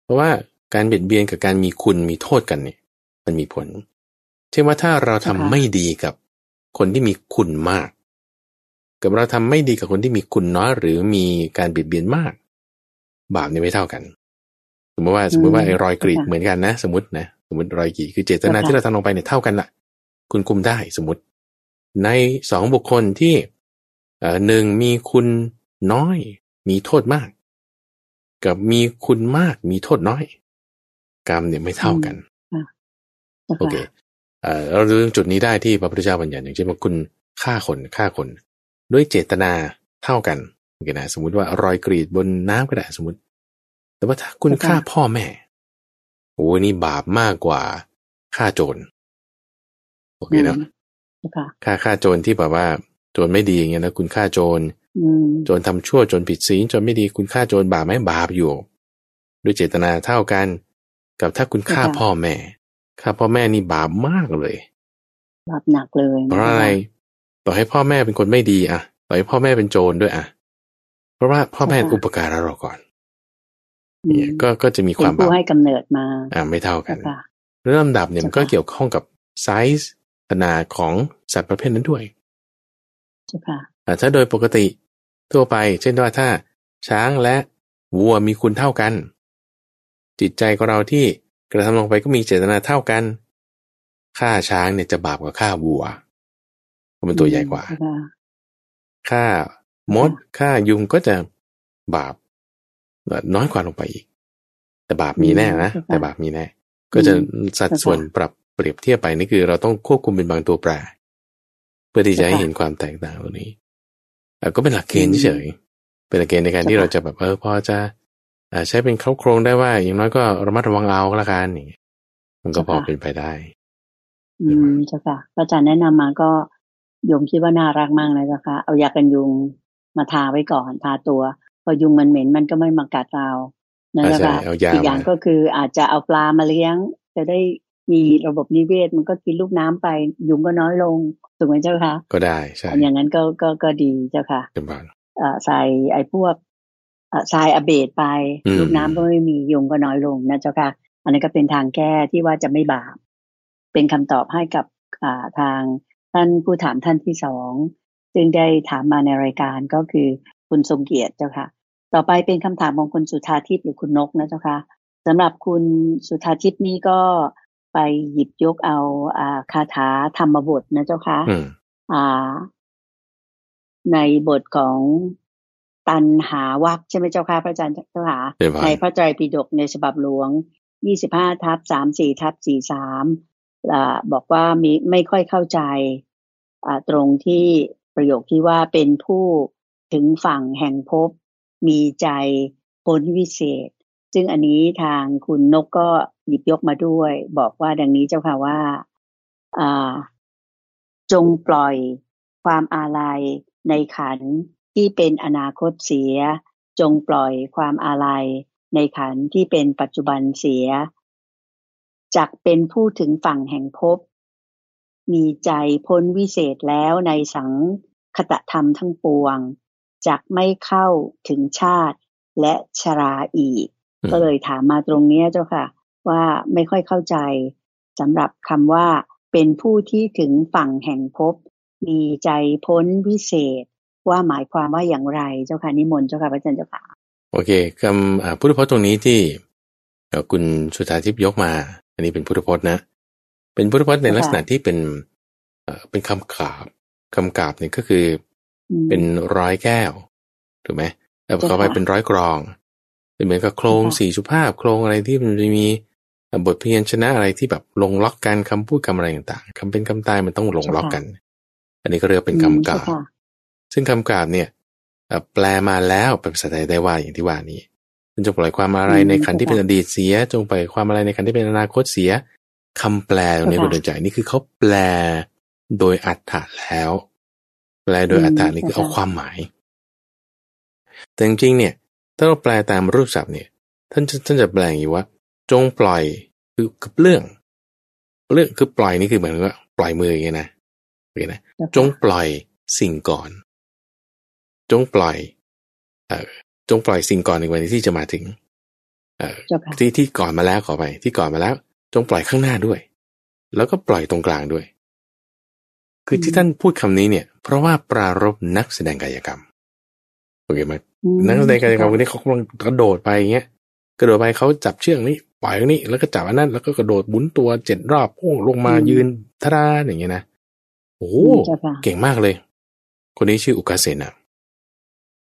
เพราะว่าการเบียดเบียนกับการมีคุณมีโทษกันเนี่ย มันมีผล เช่นว่าถ้าเราทำไม่ดีกับคนที่มีคุณมาก กับเราทำไม่ดีกับคนที่มีคุณน้อยหรือมีการเบียดเบียนมาก บาปนี่ไม่เท่ากัน สมมติว่าสมมติว่าไอ้รอยกรีดเหมือนกันนะ สมมตินะสมมติรอยกรีดคือเจตนาที่เราทำลงไปเนี่ยเท่ากันละคุณคุมได้สมมติ ในสองบุคคลที่เอ่อหนึ่งมีคุณน้อย มีโทษมาก กับมีคุณมากมีโทษน้อย กรรมเนี่ยไม่เท่ากัน โอเคเราดูจุดนี้ได้ที่พระพุทธเจ้าบัญญัติอย่างเช่นว่าคุณฆ่าคนฆ่าคน ด้วยเจตนาเท่ากันโอเคนะสมมติว่ารอยกรีดบนน้ำก็ได้สมมติ แต่ว่าถ้าคุณฆ่าพ่อแม่โอ้นี่บาปมากกว่าฆ่าโจรโอเคนะฆ่าฆ่าโจรที่แบบว่า โจรไม่ดีอย่างเงี้ยนะคุณฆ่าโจรโจรทำชั่วโจรผิดศีลโจรไม่ดีคุณฆ่าโจรบาปไหมบาปอยู่ ด้วยเจตนาเท่ากัน กับถ้าคุณฆ่าพ่อแม่ ฆ่าพ่อแม่นี่บาปมากเลย
บาปหนักเลย
เพราะอะไร ต่อให้พ่อแม่เป็นคนไม่ดีอะต่อให้พ่อแม่เป็นโจรด้วยอะเพราะว่าพ่อแม่อุปการะเราก่อนเนี่ยก็ก็จะมีความ
บาปให้กำเนิดมา
อ่าไม่เท่ากันเรื่องลำดับเนี่ยมันก็เกี่ยวข้องกับไซส์ขนาดของสัตว์ประเภทนั้นด้วย
ค่ะ
ถ้าโดยปกติทั่วไป เช่นว่าถ้าช้างและวัวมีคุณเท่ากัน จิตใจของเราที่ กระทำลงไปก็มีเจตนาเท่ากันฆ่าช้างเนี่ยจะบาปกว่าฆ่าวัวเพราะมันตัวใหญ่กว่าฆ่ามดฆ่ายุงก็จะบาปน้อยกว่าลงไปอีก แต่บาปมีแน่นะแต่บาปมีแน่ ก็จะสัดส่วนปรับเปรียบเทียบไปนี่คือ เราต้องควบคุมเป็นบางตัวแปรเพื่อที่จะให้เห็นความแตกต่างตรงนี้ก็เป็นหลักเกณฑ์เฉยเป็นหลักเกณฑ์ในการที่เราจะแบบเออพอจะ ใช้เป็นเข้าโครงได้ว่า อย่างน้อยก็ระมัดระวังเอาละกันนี่มันก็พอเป็นไปได้
อืมเจ้าค่ะอาจารย์แนะนำมาก็โยมคิดว่าน่ารักมากเลยเจ้าค่ะเอายากันยุงมาทาไว้ก่อนทาตัว พอยุงมันเหม็นมันก็ไม่มากัดเรานั่นแหละค่ะอีกอย่างก็คืออาจจะเอาปลามาเลี้ยง จะได้มีระบบนิเวศมันก็กินลูกน้ำไป ยุงก็น้อยลงถูกไหมเจ้าค่ะ
ก็ได้ใช่
อย่างนั้นก็ก็ก็ดีเจ้าค่ะใส่ไอ้พวก ทรายอเบดไปลูกน้ำก็ไม่มียุงก็น้อยลงนะเจ้าค่ะ อันนี้ก็เป็นทางแก้ที่ว่าจะไม่บาป เป็นคำตอบให้กับทางท่านผู้ถามท่านที่สองซึ่งได้ถามมาในรายการก็คือคุณทรงเกียรติเจ้าค่ะ ต่อไปเป็นคำถามของคุณสุธาทิพย์หรือคุณนกนะเจ้าค่ะสำหรับคุณสุธาทิพย์นี้ก็ไปหยิบยกเอาอาคาถาธรรมบทนะเจ้าค่ะอ่าในบทของ ตันหาวักใช่ไหมเจ้าค่ะพระอาจารย์เจ้าค่ะในพระไตรปิฎกในฉบับหลวงยี่สิบห้าทับสามสี่ทับสี่สามบอกว่ามีไม่ค่อยเข้าใจตรงที่ประโยคที่ว่าเป็นผู้ถึงฝั่งแห่งพบมีใจพ้นวิเศษ ซึ่งอันนี้ทางคุณนกก็หยิบยกมาด้วย บอกว่าดังนี้เจ้าค่ะว่าจงปล่อยความอาลัยในขัน ที่เป็นอนาคตเสีย จงปล่อยความอาลัย ในขันที่เป็นปัจจุบันเสียจักเป็นผู้ถึงฝั่งแห่งภพมีใจพ้นวิเศษแล้วในสังคตธรรมทั้งปวงจักไม่เข้าถึงชาติและชราอีก ก็เลยถามมาตรงนี้เจ้าค่ะ ว่าไม่ค่อยเข้าใจสำหรับคำว่า เป็นผู้ที่ถึงฝั่งแห่งภพมีใจพ้นวิเศษ ว่าหมายความว่าอย่างไรเจ้าค่ะนิมนต์เจ้าค่ะพระอาจารย์เจ้าค่ะ
โอเคคำพุทธพจน์ตรงนี้ที่คุณสุธาทิพย์ยกมา อันนี้เป็นพุทธพจน์นะ เป็นพุทธพจน์ในลักษณะที่เป็นเป็นคำกาบคำกาบเนี่ยก็คือเป็นร้อยแก้วถูกไหมแล้วเขาไปเป็นร้อยกรองเป็นเหมือนกับโครงสี่สุภาพโครงอะไรที่มันจะมีบทเพียนชนะอะไรที่แบบลงล็อกกันคำพูดคำอะไรต่างๆคำเป็นคำตายมันต้องลงล็อกกัน อันนี้ก็เรียกเป็นคำกาบ ซึ่งคำกาบเนี่ยแปลมาแล้วเป็นภาษาไทยได้ว่าอย่างที่ว่านี้จงปล่อยความอะไรในขันที่เป็นอดีตเสีย จงปล่อยความอะไรในขันที่เป็นอนาคตเสียคำแปลตรงนี้คุณเดินใจนี่คือเขาแปลโดยอัตถะแล้ว แปลโดยอัตถะนี่คือเอาความหมาย แต่จริงๆเนี่ย ถ้าเราแปลตามรูปศัพท์เนี่ย ท่านท่านจะแปลอย่างนี้ว่า จงปล่อยคือกับเรื่องเรื่องคือปล่อยนี่คือเหมือนว่า ปล่อยมืออย่างนี้นะโอเคนะจงปล่อยสิ่งก่อน จงปล่อยเอ่อจงปล่อยสิ่งก่อนในวันที่จะมาถึง เอ่อที่ที่ก่อนมาแล้วขอไป ที่ก่อนมาแล้ว จงปล่อยข้างหน้าด้วย แล้วก็ปล่อยตรงกลางด้วย คือที่ท่านพูดคำนี้เนี่ย เพราะว่าปรารบนักแสดงกายกรรมโอเคไหมนักแสดงกายกรรมคนนี้เขากำลังกระโดดไปอย่างเงี้ยกระโดดไปเขาจับเชือกนี้ปล่อยนี้แล้วก็จับอันนั้นแล้วก็กระโดดบุนตัวเจ็ดรอบพุ่งลงมายืนทาราอย่างเงี้ยนะโอ้เก่งมากเลย คนนี้ชื่ออุกาเซนะ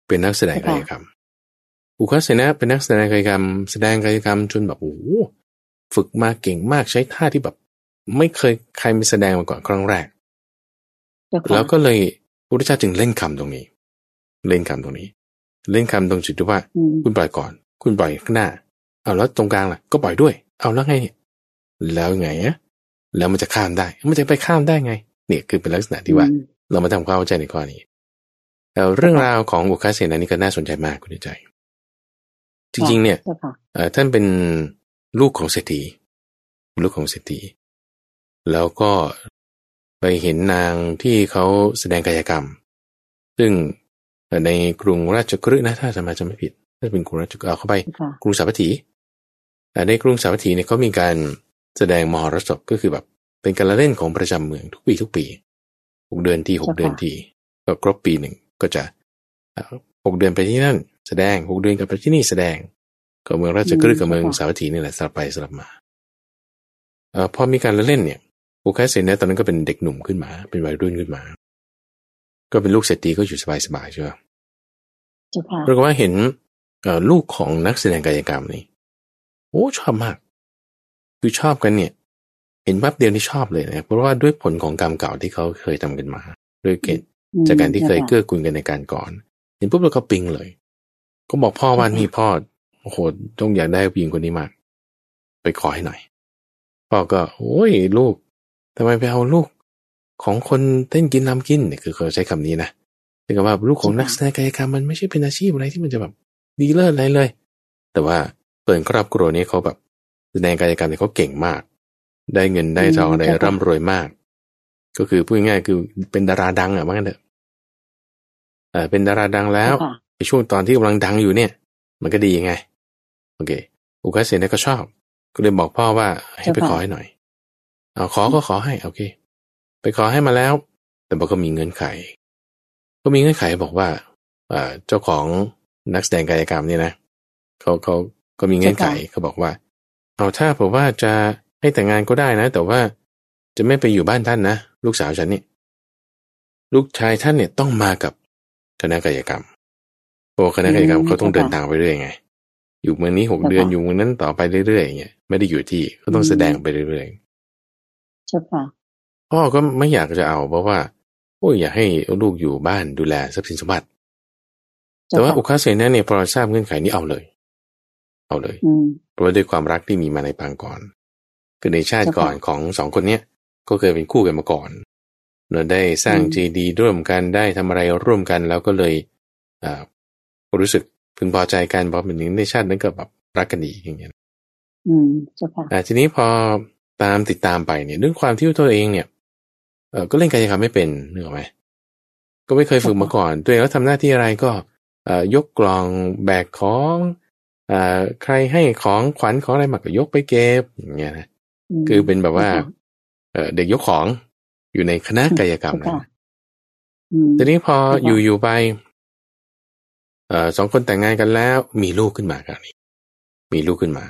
เป็นนักแสดงกายกรรม อุคาเสนะเป็นนักแสดงกายกรรม แสดงกายกรรมจนแบบโอ้ฝึกมาเก่งมากใช้ท่าที่แบบ ไม่เคยใครมีแสดงมาก่อนครั้งแรก แล้วก็เลยพระพุทธเจ้าจึงเล่นคำตรงนี้ เล่นคำตรงนี้ เล่นคำตรงจุดที่ว่า คุณปล่อยก่อน คุณปล่อยข้างหน้า เอาแล้วตรงกลางล่ะ ก็ปล่อยด้วย เอาแล้วไงแล้วไงอะแล้วมันจะข้ามได้ มันจะไปข้ามได้ไง เนี่ยคือเป็นลักษณะที่ว่า เรามาทำความเข้าใจในข้อนี้ แต่เรื่องราวของบุคาเสนานี่ก็น่าสนใจมากคุณใจ จริง ๆ เนี่ยท่านเป็นลูกของเศรษฐีลูกของเศรษฐีแล้วก็ไปเห็นนางที่เขาแสดงกายกรรม ซึ่งในกรุงราชกฤห์นะถ้าจะมาจะไม่ผิดถ้าเป็นกรุงราชกฤห์เข้าไป กรุงสาวัตถีแต่ในกรุงสาวัตถีเนี่ยเขามีการแสดงมหรสพก็คือแบบเป็นการเล่นของประจำเมืองทุกปีทุกปีหกเดือนที่หกเดือนที่ก็ครบปีหนึ่ง ก็จะหกเดือนไปที่นั่น แสดงหกเดือนกับไปที่นี่แสดง ก็เมืองราชกฤห์กับเมืองสาวัตถีนี่แหละสลับไปสลับมาอพอมีการเล่นเนี่ยโอคาเซนเนี่ยตอนนั้นก็เป็นเด็กหนุ่มขึ้นมา เป็นวัยรุ่นขึ้นมา ก็เป็นลูกเศรษฐีก็อยู่สบายๆใช่ไหมปรากฏว่าเห็นลูกของนักแสดงกายกรรมนี่โอ้ชอบมาก คือชอบกันเนี่ย เห็นแป๊บเดียวที่ชอบเลยนะเพราะว่าด้วยผลของกรรมเก่าที่เขาเคยทำกันมา ด้วยเกณฑ์ จากการที่เคยเกื้อกูลกันในการก่อน เห็นปุ๊บเราก็ปิงเลย ก็บอกพ่อว่านี่พ่อโอ้โหต้องอยากได้ผู้หญิงคนนี้มาก ไปขอให้หน่อย พ่อก็ โอ้ยลูกทำไมไปเอาลูกของคนเต้นกินน้ากินเนี่ยคือเขาใช้คำนี้นะแต่ว่าลูกของนักแสดงกายกรรมมันไม่ใช่เป็นอาชีพอะไรที่มันจะแบบดีเลิศอะไรเลย แต่ว่าเปิดครอบครัวนี้เขาแบบแสดงกายกรรมเนี่ยเขาเก่งมาก ได้เงินได้ทองได้ร่ำรวยมาก ก็คือพูดง่ายคือเป็นดาราดังอะว่างั้นเถอะ เป็นดาราดังแล้วในช่วงตอนที่กำลังดังอยู่เนี่ย มันก็ดียังไง โอเค อุกาเซนก็ชอบ ก็เลยบอกพ่อว่าให้ไปขอให้หน่อย เอาขอก็ขอให้ โอเค ไปขอให้มาแล้ว แต่บอกก็มีเงื่อนไข ก็มีเงื่อนไขบอกว่าเจ้าของนักแสดงกายกรรมเนี่ยนะเขาเขาก็มีเงื่อนไขเขาบอกว่า เอาถ้าผมว่าจะให้แต่งงานก็ได้นะ แต่ว่าจะไม่ไปอยู่บ้านท่านนะลูกสาวฉันนี่ลูกชายท่านเนี่ยต้องมากับ คณะกายกรรมเพราะคณะกายกรรมเขาต้องเดินทางไปเรื่อยไง อยู่เมืองนี้หกเดือนอยู่เมืองนั้นต่อไปเรื่อยๆอย่างเงี้ยไม่ได้อยู่ที่เขาต้องแสดงไปเรื่อย
ๆใช่ค่ะ
พ่อก็ไม่อยากจะเอาเพราะว่าโอ้ยอยากให้ลูกอยู่บ้านดูแลทรัพย์สินสมบัติ แต่ว่าอุคาเซนเนี่ยพอทราบเงื่อนไขนี้เอาเลย เอาเลยเพราะด้วยความรักที่มีมาในปางก่อน คือในชาติก่อนของสองคนเนี้ยก็เคยเป็นคู่กันมาก่อน เราได้สร้างจีดีร่วมกันได้ทำอะไรร่วมกันแล้วก็เลยอ่ารู้สึกพึงพอใจกันพอเป็นอย่างในชาตินั้นก็แบบรักกันดีอย่างเงี้ย
อืมเจ้าค่ะ
ทีนี้พอตามติดตามไปเนี่ยด้วยความที่ตัวเองเนี่ยเออก็เล่นกายกรรมไม่เป็นนึกออกไหมก็ไม่เคยฝึกมาก่อน ตัวเองก็ทำหน้าที่อะไรก็ยกกล่องแบกของอใครให้ของขวัญของอะไรมาก็ยกไปเก็บอย่างเงี้ยนะคือเป็นแบบว่าเด็กยกของ อยู่ในคณะกายกรรมนะทีนี้พออยู่อยู่ไปเอสองคนแต่งงานกันแล้ว มีลูกขึ้นมากันนี้มีลูกขึ้นมา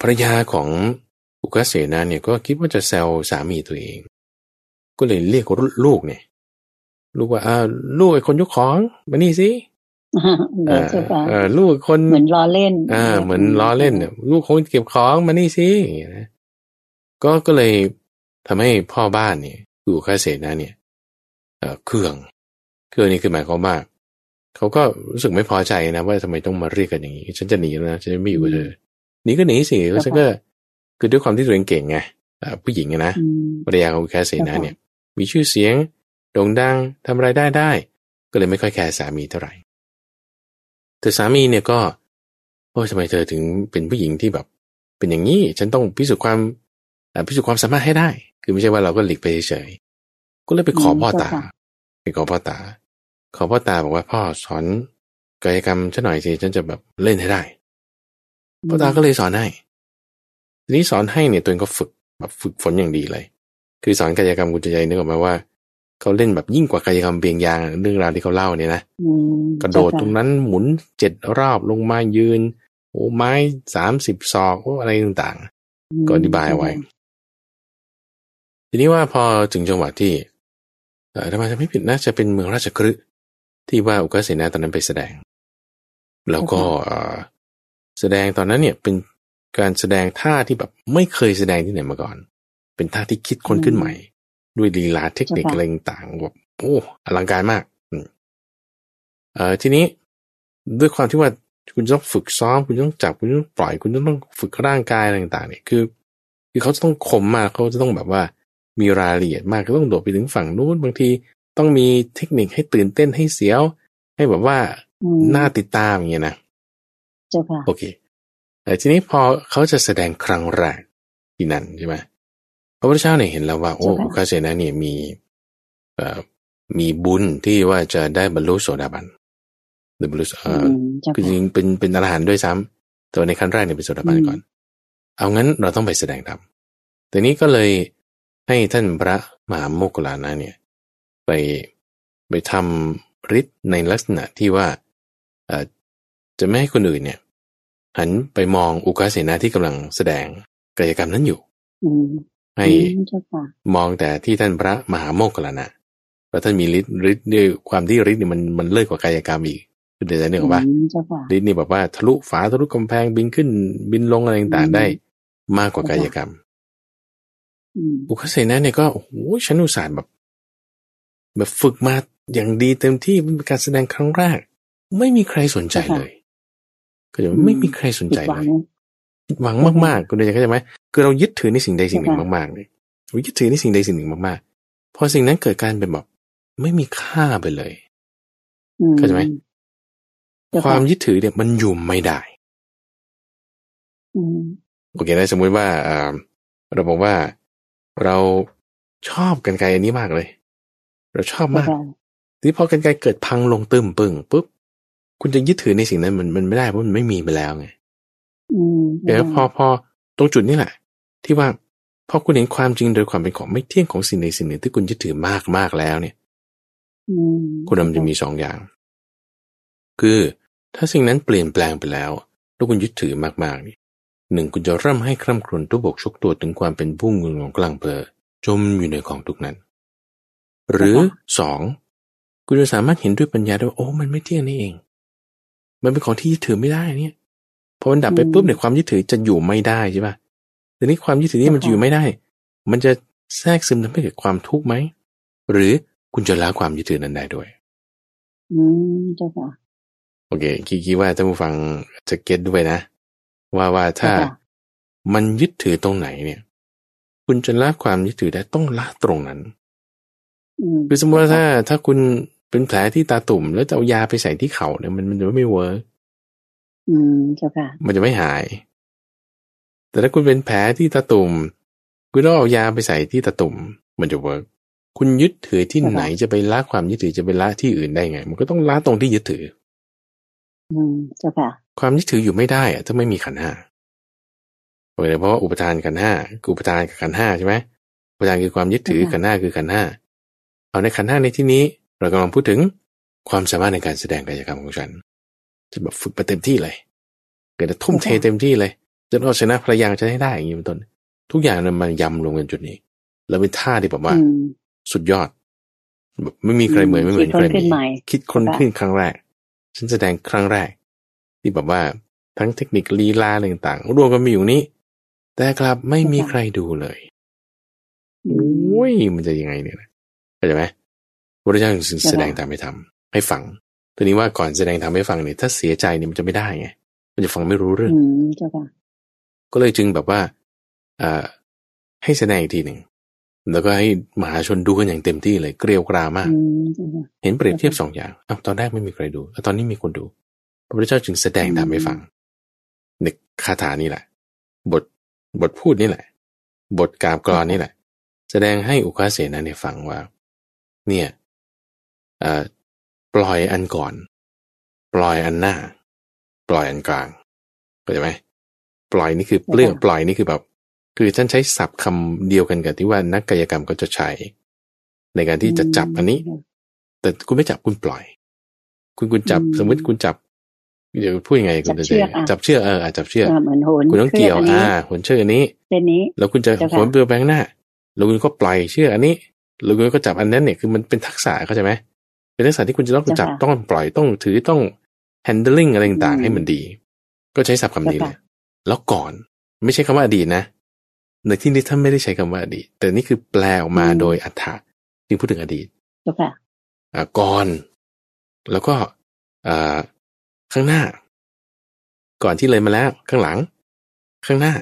ภรรยาของอุกเสนาเนี่ยก็คิดว่าจะแซวสามีตัวเอง ก็เลยเรียกลูกเนี่ย ลูกว่าอ่าลูกไอ้คนยกของมานี่สิเออลูกคน
เหมือนล้อเล่น
อ่าเหมือนล้อเล่นเนี่ยลูกคนเก็บของมานี่สิอย่างเงี้ยนะก็ก็เลย ทำให้พ่อบ้านเนี่ยอยู่ค่าเสนาเนี่ยเออเครื่องเครื่องนี้คือหมายความว่าเขาก็รู้สึกไม่พอใจนะว่าทำไมต้องมาเรียกกันอย่างนี้ ฉันจะหนีแล้วนะฉันจะไม่อยู่กับเธอหนีก็หนีสิแล้วฉันก็คือด้วยความที่ตัวเองเก่งไงผู้หญิงนะภรรยาของอุคคเสนเนี่ย มีชื่อเสียงโด่งดังทำไรได้ได้ ก็เลยไม่ค่อยแคร์สามีเท่าไหร่แต่สามีเนี่ยก็โอ้ทำไมเธอถึงเป็นผู้หญิงที่แบบ เป็นอย่างนี้ ฉันต้องพิสูจน์ความ พิสูจน์ความสามารถให้ได้ คือไม่ใช่ว่าเราก็หลีกไปเฉยก็เลยไปขอพ่อตา ไปขอพ่อตา ขอพ่อตาบอกว่าพ่อสอนกายกรรมฉันหน่อยสิฉันจะแบบเล่นให้ได้พ่อตาก็เลยสอนให้ทีนี้สอนให้เนี่ยตัวเองก็ฝึกแบบฝึกฝนอย่างดีเลย คือสอนกายกรรมกุญใจนึกออกมาว่าเขาเล่นแบบยิ่งกว่ากายกรรมเบียงยางเรื่องราวที่เขาเล่าเนี่ยนะกระโดดตรงนั้นหมุนเจ็ดรอบลงมายืนโอ้ไม้สามสิบศอกอะไรต่างๆ ก็อธิบายไว้ ทีนี้ว่าพอถึงจังหวะที่ถ้ามาจะไม่ผิดน่าจะเป็นเมืองราชคฤห์ที่ว่าอุกเสนาตอนนั้นไปแสดง แล้วก็แสดงตอนนั้นเนี่ยเป็นการแสดงท่าที่แบบไม่เคยแสดงที่ไหนมาก่อน เป็นท่าที่คิดค้นขึ้นใหม่ ด้วยลีลาเทคนิคอะไรต่างแบบโอ้อลังการมากเอ่อทีนี้ด้วยความที่ว่าคุณต้องฝึกซ้อม คุณต้องจับคุณต้องปล่อย คุณต้องฝึกร่างกายอะไรต่าง ๆ เนี่ยคือ คือเขาจะต้องคมมากเขาจะต้องแบบว่า มีรายละเอียดมากก็ต้องโดดไปถึงฝั่งนู้นบางทีต้องมีเทคนิคให้ตื่นเต้นให้เสียว ให้แบบว่าน่าติดตามอย่างเงี้ยนะ
เจ้าค่ะโอ
เคแต่ทีนี้พอเขาจะแสดงครั้งแรกที่นั่นใช่ไหมพระพุทธเจ้าเนี่ยเห็นแล้วว่า โอ้อุคาเสนาเนี่ยมีเอ่อมีบุญที่ว่าจะได้บรรลุโสดาบันหรือบรรลุเอ่อคือจริงเป็นเป็นอรหันต์ด้วยซ้ำแต่ในขั้นแรกเนี่ยเป็นโสดาบันก่อน เอางั้นเราต้องไปแสดงธรรมแต่นี้ก็เลย ให้ท่านพระมหาโมกขลานะเนี่ยไปไปทำฤทธิ์ในลักษณะที่ว่าเอ่อจะไม่ให้คนอื่นเนี่ย หันไปมองอุกาเสนาที่กำลังแสดงกายกรรมนั้นอยู่ให้มองแต่ที่ท่านพระมหาโมกขลานะเพราะท่านมีฤทธิ์ฤทธิ์ด้วยความที่ฤทธิ์นี่มันมันเลิศกว่ากายกรรมอีกคือเดี๋ยวนึกว่าฤทธิ์นี่แบบว่าทะลุฝาทะลุกำแพงบินขึ้นบินลงอะไรต่างๆได้มากกว่ากายกรรม บุคคลเสนาเนี่ยก็โอ้โหฉันอุตส่าห์แบบ แบบฝึกมาอย่างดีเต็มที่เป็นการแสดงครั้งแรก ไม่มีใครสนใจเลย ก็จะไม่มีใครสนใจเลยหวังมากๆคุณเดชเข้าใจไหมคือเรายึดถือในสิ่งใดสิ่งหนึ่งมากๆเลยเรายึดถือในสิ่งใดสิ่งหนึ่งมากๆพอสิ่งนั้นเกิดการเป็นแบบไม่มีค่าไปเลยเข้าใจไหมความยึดถือเนี่ยมันอยู่ไม่ได้โอเคนะสมมุติว่าเราบอกว่า เราชอบกันไกลอันนี้มากเลย เราชอบมากที่พอกันไกลเกิดพังลงตึมปึ้งปุ๊บคุณจะยึดถือในสิ่งนั้นมันมันไม่ได้เพราะมันไม่มีไปแล้วไงเดี๋ยวพอพอตรงจุดนี้แหละ ที่ว่าพอคุณเห็นความจริงโดยความเป็นของไม่เที่ยงของสิ่งใดสิ่งหนึ่งที่คุณยึดถือมากมากแล้วเนี่ยคุณมันจะมีสองอย่าง คือถ้าสิ่งนั้นเปลี่ยนแปลงไปแล้ว แล้วคุณยึดถือมากๆนี่ หนึ่งคุณจะเริ่มให้คร่ำครวญทุบกชกตัวถึงความเป็นผู้งุนของกลางเพลจมอยู่ในของทุกนั้น หรือสองคุณจะสามารถเห็นด้วยปัญญาได้ว่าโอ้มันไม่เที่ยงนี่เอง มันเป็นของที่ยึดถือไม่ได้เนี่ยพอมันดับไปปุ๊บเนี่ยความยึดถือจะอยู่ไม่ได้ใช่ปะแต่นี้ความยึดถือนี่มันจะอยู่ไม่ได้ มันจะแทรกซึมทำให้เกิดความทุกข์ไหมหรือคุณจะละความยึดถือนั้นได้ด้วย
อืมเจ้าค่ะ
โอเคคิดว่าท่านผู้ฟังจะ get ด้วยนะ ว่าว่าถ้ามันยึดถือตรงไหนเนี่ย คุณจะละความยึดถือได้ต้องละตรงนั้นคือสมมติว่าถ้า ถ้าคุณเป็นแผลที่ตาตุ่ม แล้วจะเอายาไปใส่ที่เข่าเนี่ยมันมันจะไม่ work
อืมเจ้าค่ะ
มันจะไม่หาย แต่ถ้าคุณเป็นแผลที่ตาตุ่มคุณต้องเอายาไปใส่ที่ตาตุ่ม มันจะเวิร์กคุณยึดถือที่ไหนจะไปละความยึดถือจะไปละที่อื่นได้ไง มันก็ต้องละตรงที่ยึดถือ
อืมเจ้าค่ะ
ความยึดถืออยู่ไม่ได้อะถ้าไม่มีขันห้าเพราะว่าอุปทานขันห้าคืออุปทานกับขันห้าใช่ไหมอุปทานคือความยึดถือขันห้าคือขันห้าเอาในขันห้าในที่นี้ เรากำลังพูดถึงความสามารถในการแสดงกายกรรมของฉัน จะแบบฝึกไปเต็มที่เลยเกิดจะทุ่มเทเต็มที่เลยจนเอาชนะภรรยาจะได้ได้อย่างนี้เป็นต้น ทุกอย่างมันยำลงกันจุดนี้ แล้วเป็นท่าที่แบบว่า สุดยอดแบบไม่มีใครเหมือนไม่เหมือนใครมีคิดคนขึ้นครั้งแรก ฉันแสดงครั้งแรก ที่แบบว่าทั้งเทคนิคลีลาอะไรต่างๆรวมกันมีอยู่นี้ แต่กลับไม่มีใครดูเลยโอ้ยมันจะยังไงเนี่ยเข้าใจไหมพระเจ้าจึงแสดงตามให้ทำให้ฟังตัวนี้ว่าก่อนแสดงทำให้ฟังเนี่ยถ้าเสียใจเนี่ยมันจะไม่ได้ไงมันจะฟังไม่รู้เรื่องก็เลยจึงแบบว่าอ่าให้แสดงอีกทีหนึ่งแล้วก็ให้มหาชนดูกันอย่างเต็มที่เลย เกลียวกรามาก เห็นเปรียบเทียบสองอย่างอ้าวตอนแรกไม่มีใครดูแล้วตอนนี้มีคนดู พระพุทธเจ้าจึงแสดงทำให้ฟังในคาถานี่แหละ บทบทพูดนี่แหละ บทกาบกรอนนี่แหละ แสดงให้อุคาเสนาเนี่ยฟังว่า เนี่ยปล่อยอันก่อน ปล่อยอันหน้า ปล่อยอันกลางเข้าใจไหมปล่อยนี่คือเรื่องปล่อยนี่คือแบบ คือท่านใช้ศัพท์คำเดียวกันกับที่ว่านักกายกรรมก็จะใช้ ในการที่จะจับอันนี้ แต่คุณไม่จับคุณปล่อย คุณคุณจับสมมติคุณจับ เดี๋ยวพูดยังไงคุณจะจับเชือกเออจับเชือกคุณต้องเกี่ยวอ่าหนเชือกอันนี้
เส้นนี้
แล้วคุณจะหนเปลือกแบงหน้า แล้วคุณก็ปล่อยเชือกอันนี้ แล้วคุณก็จับอันนั้นเนี่ยคือมันเป็นทักษะเข้าใจไหมเป็นทักษะที่คุณจะต้องจับต้องปล่อยต้องถือต้อง handling อะไรต่างๆให้มันดี ก็ใช้ศัพท์คำนี้เลยแล้วก่อนไม่ใช่คำว่าอดีตนะ ในที่นี้ท่านไม่ได้ใช้คำว่าอดีต แต่นี่คือแปลออกมาโดยอัฏฐะจึงพูดถึงอดีต
ค่ะ
ก่อน แล้วก็ ข้างหน้า ก่อนที่เลยมาแล้ว ข้างหลัง ข้างหน้า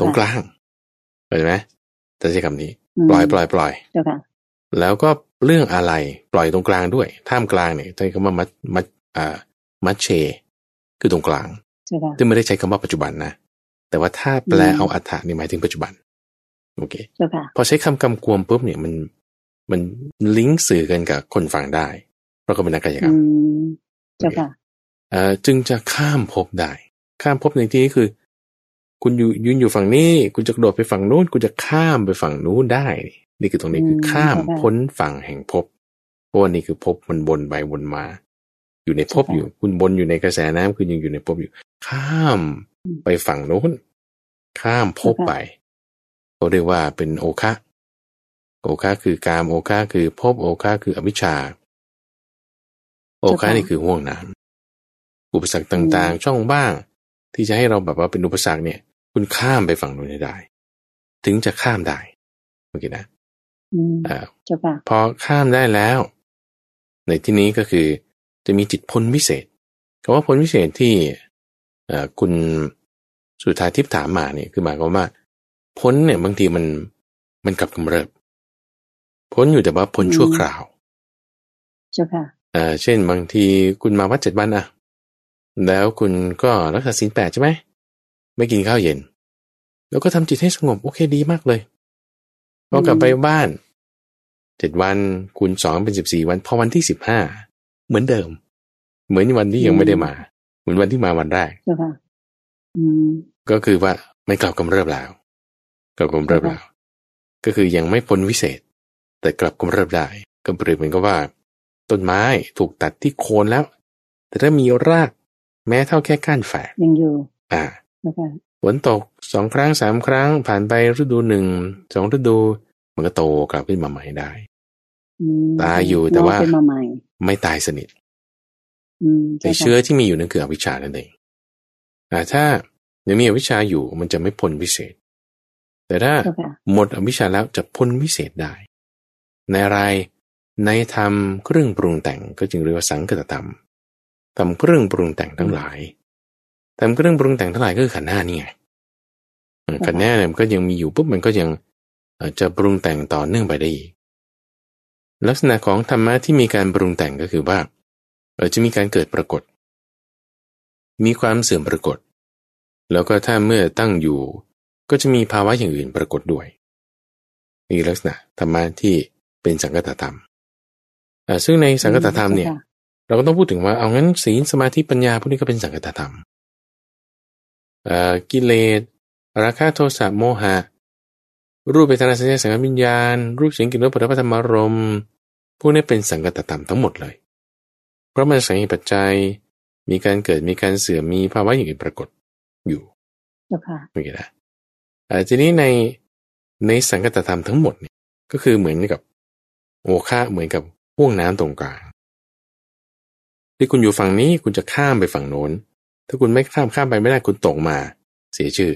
ตรงกลางเห็นไหมจะใช้คำนี้ ปล่อยปล่อยปล่อยแล้วก็เรื่องอะไรปล่อยตรงกลางด้วย ท่ามกลางเนี่ยใช้คำว่ามัดมัดอ่ามัดเช คือตรงกลางซึ่งไม่ได้ใช้คำว่าปัจจุบันนะแต่ว่าถ้าแปลเอาอัฏฐะนี่หมายถึงปัจจุบันโอเคพอใช้คำกำกวมปุ๊บเนี่ยมันมันลิงก์สื่อกันกับคนฟังได้เพราะก็เป็นนักกายกรรม
เจ้าค่ะ
จึงจะข้ามภพได้ ข้ามภพในที่นี้คือ คุณอยู่ยืนอยู่ฝั่งนี้ คุณจะกระโดดไปฝั่งนู้นคุณจะข้ามไปฝั่งนู้นได้ นี่คือตรงนี้คือข้ามพ้นฝั่งแห่งภพเพราะว่านี่คือภพมันบนไปบนมา อยู่ในภพอยู่ คุณบนอยู่ในกระแสน้ำคุณยังอยู่ในภพอยู่ ข้ามไปฝั่งโน้น ข้ามพบไปเขาเรียกว่าเป็นโอคะโอคะคือการโอคะคือพบโอคะคืออวิชชา โอคะนี่คือห่วงน้ำ อุปสรรคต่างๆ ช่องบ้าง ที่จะให้เราแบบว่าเป็นอุปสรรคเนี่ย คุณข้ามไปฝั่งโน้นได้ ถึงจะข้ามได้โอเคนะ
อ่า
พอข้ามได้แล้ว ในที่นี้ก็คือจะมีจิตพ้นวิเศษคำว่าพ้นวิเศษที่คุณสุดท้ายทิพถามมาเนี่ยคือหมายความว่า พ้นเนี่ยบางทีมันมันกลับกำเริบ พ้นอยู่แต่ว่าพ้นชั่วคราว
เจ้าค่ะ
เอ่อเช่นบางทีคุณมาวัดเจ็ดวันอะ แล้วคุณก็รักษาศีลแปดใช่ไหม ไม่กินข้าวเย็น แล้วก็ทำจิตให้สงบ โอเคดีมากเลยพอกลับไปบ้านเจ็ดวันคูณสองเป็นสิบสี่วัน พอวันที่สิบห้าเหมือนเดิม เหมือนวันที่ยังไม่ได้มา เหมือนวันที่มาวันแรกก็คือว่าไม่กลับกำเริบแล้วกลับกำเริบแล้ว ก็คือยังไม่พ้นวิเศษ แต่กลับกำเริบได้ก็เปรียบเหมือนกับว่า ต้นไม้ถูกตัดที่โคนแล้ว แต่ถ้ามีราก แม้เท่าแค่ก้านแฝก
ยังอยู่
อ่าฝนตกสองครั้งสามครั้งผ่านไปฤดูหนึ่งสองฤดู มันก็โตกลับขึ้นมาใหม่ได้ตายอยู่แต่ว่า
เป็นมาใหม่
ไม่ตายสนิท
อืม
ในเชื้อที่มีอยู่นั่นคืออวิชชานั่นเองแต่ถ้ายังมีอวิชชาอยู่มันจะไม่พ้นวิเศษ แต่ถ้า
เจ้าค่ะ
หมดอวิชชาแล้วจะพ้นวิเศษได้ ในอะไรในธรรมเครื่องปรุงแต่งก็จึงเรียกว่าสังคตธรรม ทำเครื่องปรุงแต่งทั้งหลายทำเครื่องปรุงแต่งทั้งหลายก็คือขันธ์ห้านี่ไงเออขันธ์ห้าเนี่ยมันก็ยังมีอยู่ปุ๊บมันก็ยังเอ่อจะปรุงแต่งต่อเนื่องไปได้อีกลักษณะของธรรมะที่มีการปรุงแต่งก็คือว่าเออจะมีการเกิดปรากฏ มีความเสื่อมปรากฏ แล้วก็ถ้าเมื่อตั้งอยู่ ก็จะมีภาวะอย่างอื่นปรากฏด้วยนี่ลักษณะธรรมะที่เป็นสังคตธรรมอ่าซึ่งในสังคตธรรมเนี่ย เราก็ต้องพูดถึงว่าเอางั้นศีลสมาธิปัญญาพวกนี้ก็เป็นสังคตธรรมเอ่อกิเลสราคะโทสะโมหะ รูปเวทนาสัญญาสังขารวิญญาณ รูปเสียงกลิ่นรสผลิตภัณฑ์ธรรมารมณ์พวกนี้เป็นสังคตธรรมทั้งหมดเลย เพราะมันสังเหตุปัจจัยมีการเกิดมีการเสื่อมมีภาวะอย่างอื่นปรากฏอยู่
เจ้าค่ะ
ไม่กี่นะอ่าทีนี้ในในสังขตธรรมทั้งหมดเนี่ยก็คือเหมือนกับโอฆะเหมือนกับห้วงน้ำตรงกลาง ที่คุณอยู่ฝั่งนี้คุณจะข้ามไปฝั่งโน้น ถ้าคุณไม่ข้ามข้ามไปไม่ได้คุณตกมา เสียชื่อ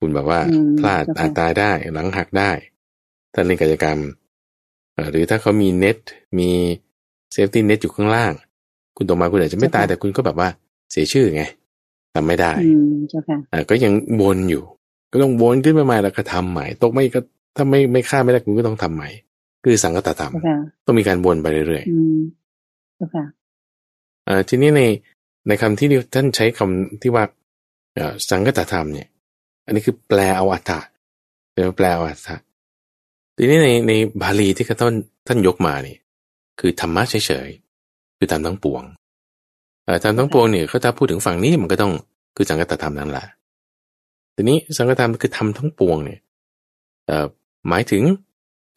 คุณแบบว่า
อืม
พลาด
เข้าใจ
อาจตายได้หลังหักได้ถ้าเล่นกิจกรรมเอ่อหรือถ้าเขามีเน็ตมี safety net อยู่ข้างล่าง คุณตกมาคุณอาจจะไม่ตายแต่คุณก็แบบว่าเสียชื่อไงทำไม่ได้
อืมเจ้าค่ะ
อ่าก็ยังวนอยู่ ก็ต้องวนขึ้นมาใหม่แล้วก็ทำใหม่ ตกไม่ก็ถ้าไม่ไม่ข้ามไม่ได้คุณก็ต้องทำใหม่ คือสังคตธรรม
เจ้าค่ะ
ต้องมีการวนไปเรื่อย
อืมเจ้าค่ะ
ๆ เอ่อทีนี้ในในคำที่ท่านใช้คำที่ว่าสังคตธรรมเนี่ย อันนี้คือแปลเอาอัตถะเรียกว่าแปลเอาอัตถะทีนี้ในในบาลีที่ท่านท่านยกมาเนี่ยคือธรรมะเฉยๆคือธรรมทั้งปวงเอ่อธรรมทั้งปวงเนี่ยเขาถ้าพูดถึงฝั่งนี้มันก็ต้องคือสังคตธรรมนั่นแหละทีนี้สังคตธรรมคือทำทั้งปวงเนี่ยเอ่อหมายถึง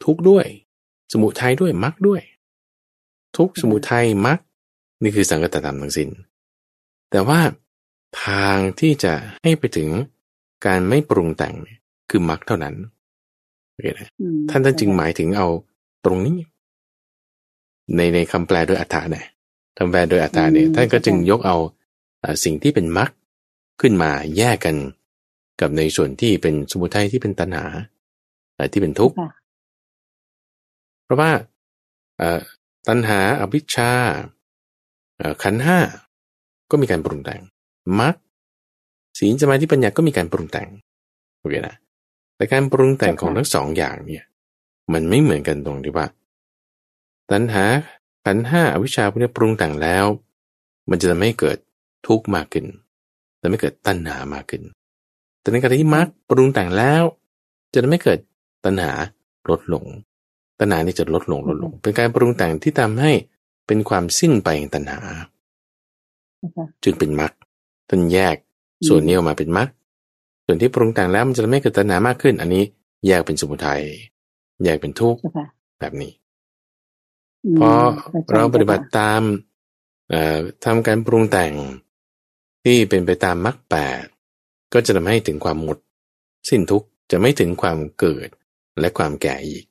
ทุกข์ด้วย สมุทัยด้วยมรรคด้วย ทุกข์สมุทัยมรรค นี่คือสังคตธรรมทั้งสิ้น แต่ว่าทางที่จะให้ไปถึงการไม่ปรุงแต่งเนี่ยคือมรรคเท่านั้นโอเคนะ
อืม
ท่านท่านจึงหมายถึงเอาตรงนี้ ในในคำแปลโดยอัฏฐาเนี่ยคำแปลโดยอัฏฐาเนี่ยท่านก็จึงยกเอาเอ่อสิ่งที่เป็นมรรคขึ้นมาแยกกันกับในส่วนที่เป็นสมุทัยที่เป็นตัณหาเอ่อที่เป็นทุกข์
ค่ะ
เพราะว่าเอ่อตัณหาอวิชชาเอ่อ ขันธ์ห้าก็มีการปรุงแต่งมรรคศีลสมาธิปัญญาก็มีการปรุงแต่งโอเคนะแต่การปรุงแต่งของทั้งสองอย่างเนี่ย มันไม่เหมือนกันตรงที่ว่าตัณหาขันธ์ห้าอวิชชาพวกนี้ปรุงแต่งแล้ว มันจะทำให้เกิดทุกข์มากขึ้นจะไม่เกิดตัณหามากขึ้น แต่ในขณะที่มรรคปรุงแต่งแล้ว จะทำให้เกิดตัณหาลดลงตัณหานี่จะลดลงลดลง เป็นการปรุงแต่งที่ทำให้ เป็นความสิ้นไปแห่งตัณหา
เจ้าค่ะ
จึงเป็นมรรคต้นแยกส่วนนี้ออกมาเป็นมรรคส่วนที่ปรุงแต่งแล้วมันจะทำให้เกิดตัณหามากขึ้น อันนี้แยกเป็นสมุทัยแยกเป็นทุกข์
เจ้าค่ะ
แบบนี้
ม
พอ
ข้ใจ
เราปฏิบัติ
เจ้าค่ะ
ตามเอ่อทำการปรุงแต่งที่เป็นไปตามมรรคแปดก็จะทำให้ถึงความหมด สิ้นทุกข์จะไม่ถึงความเกิดและความแก่อีก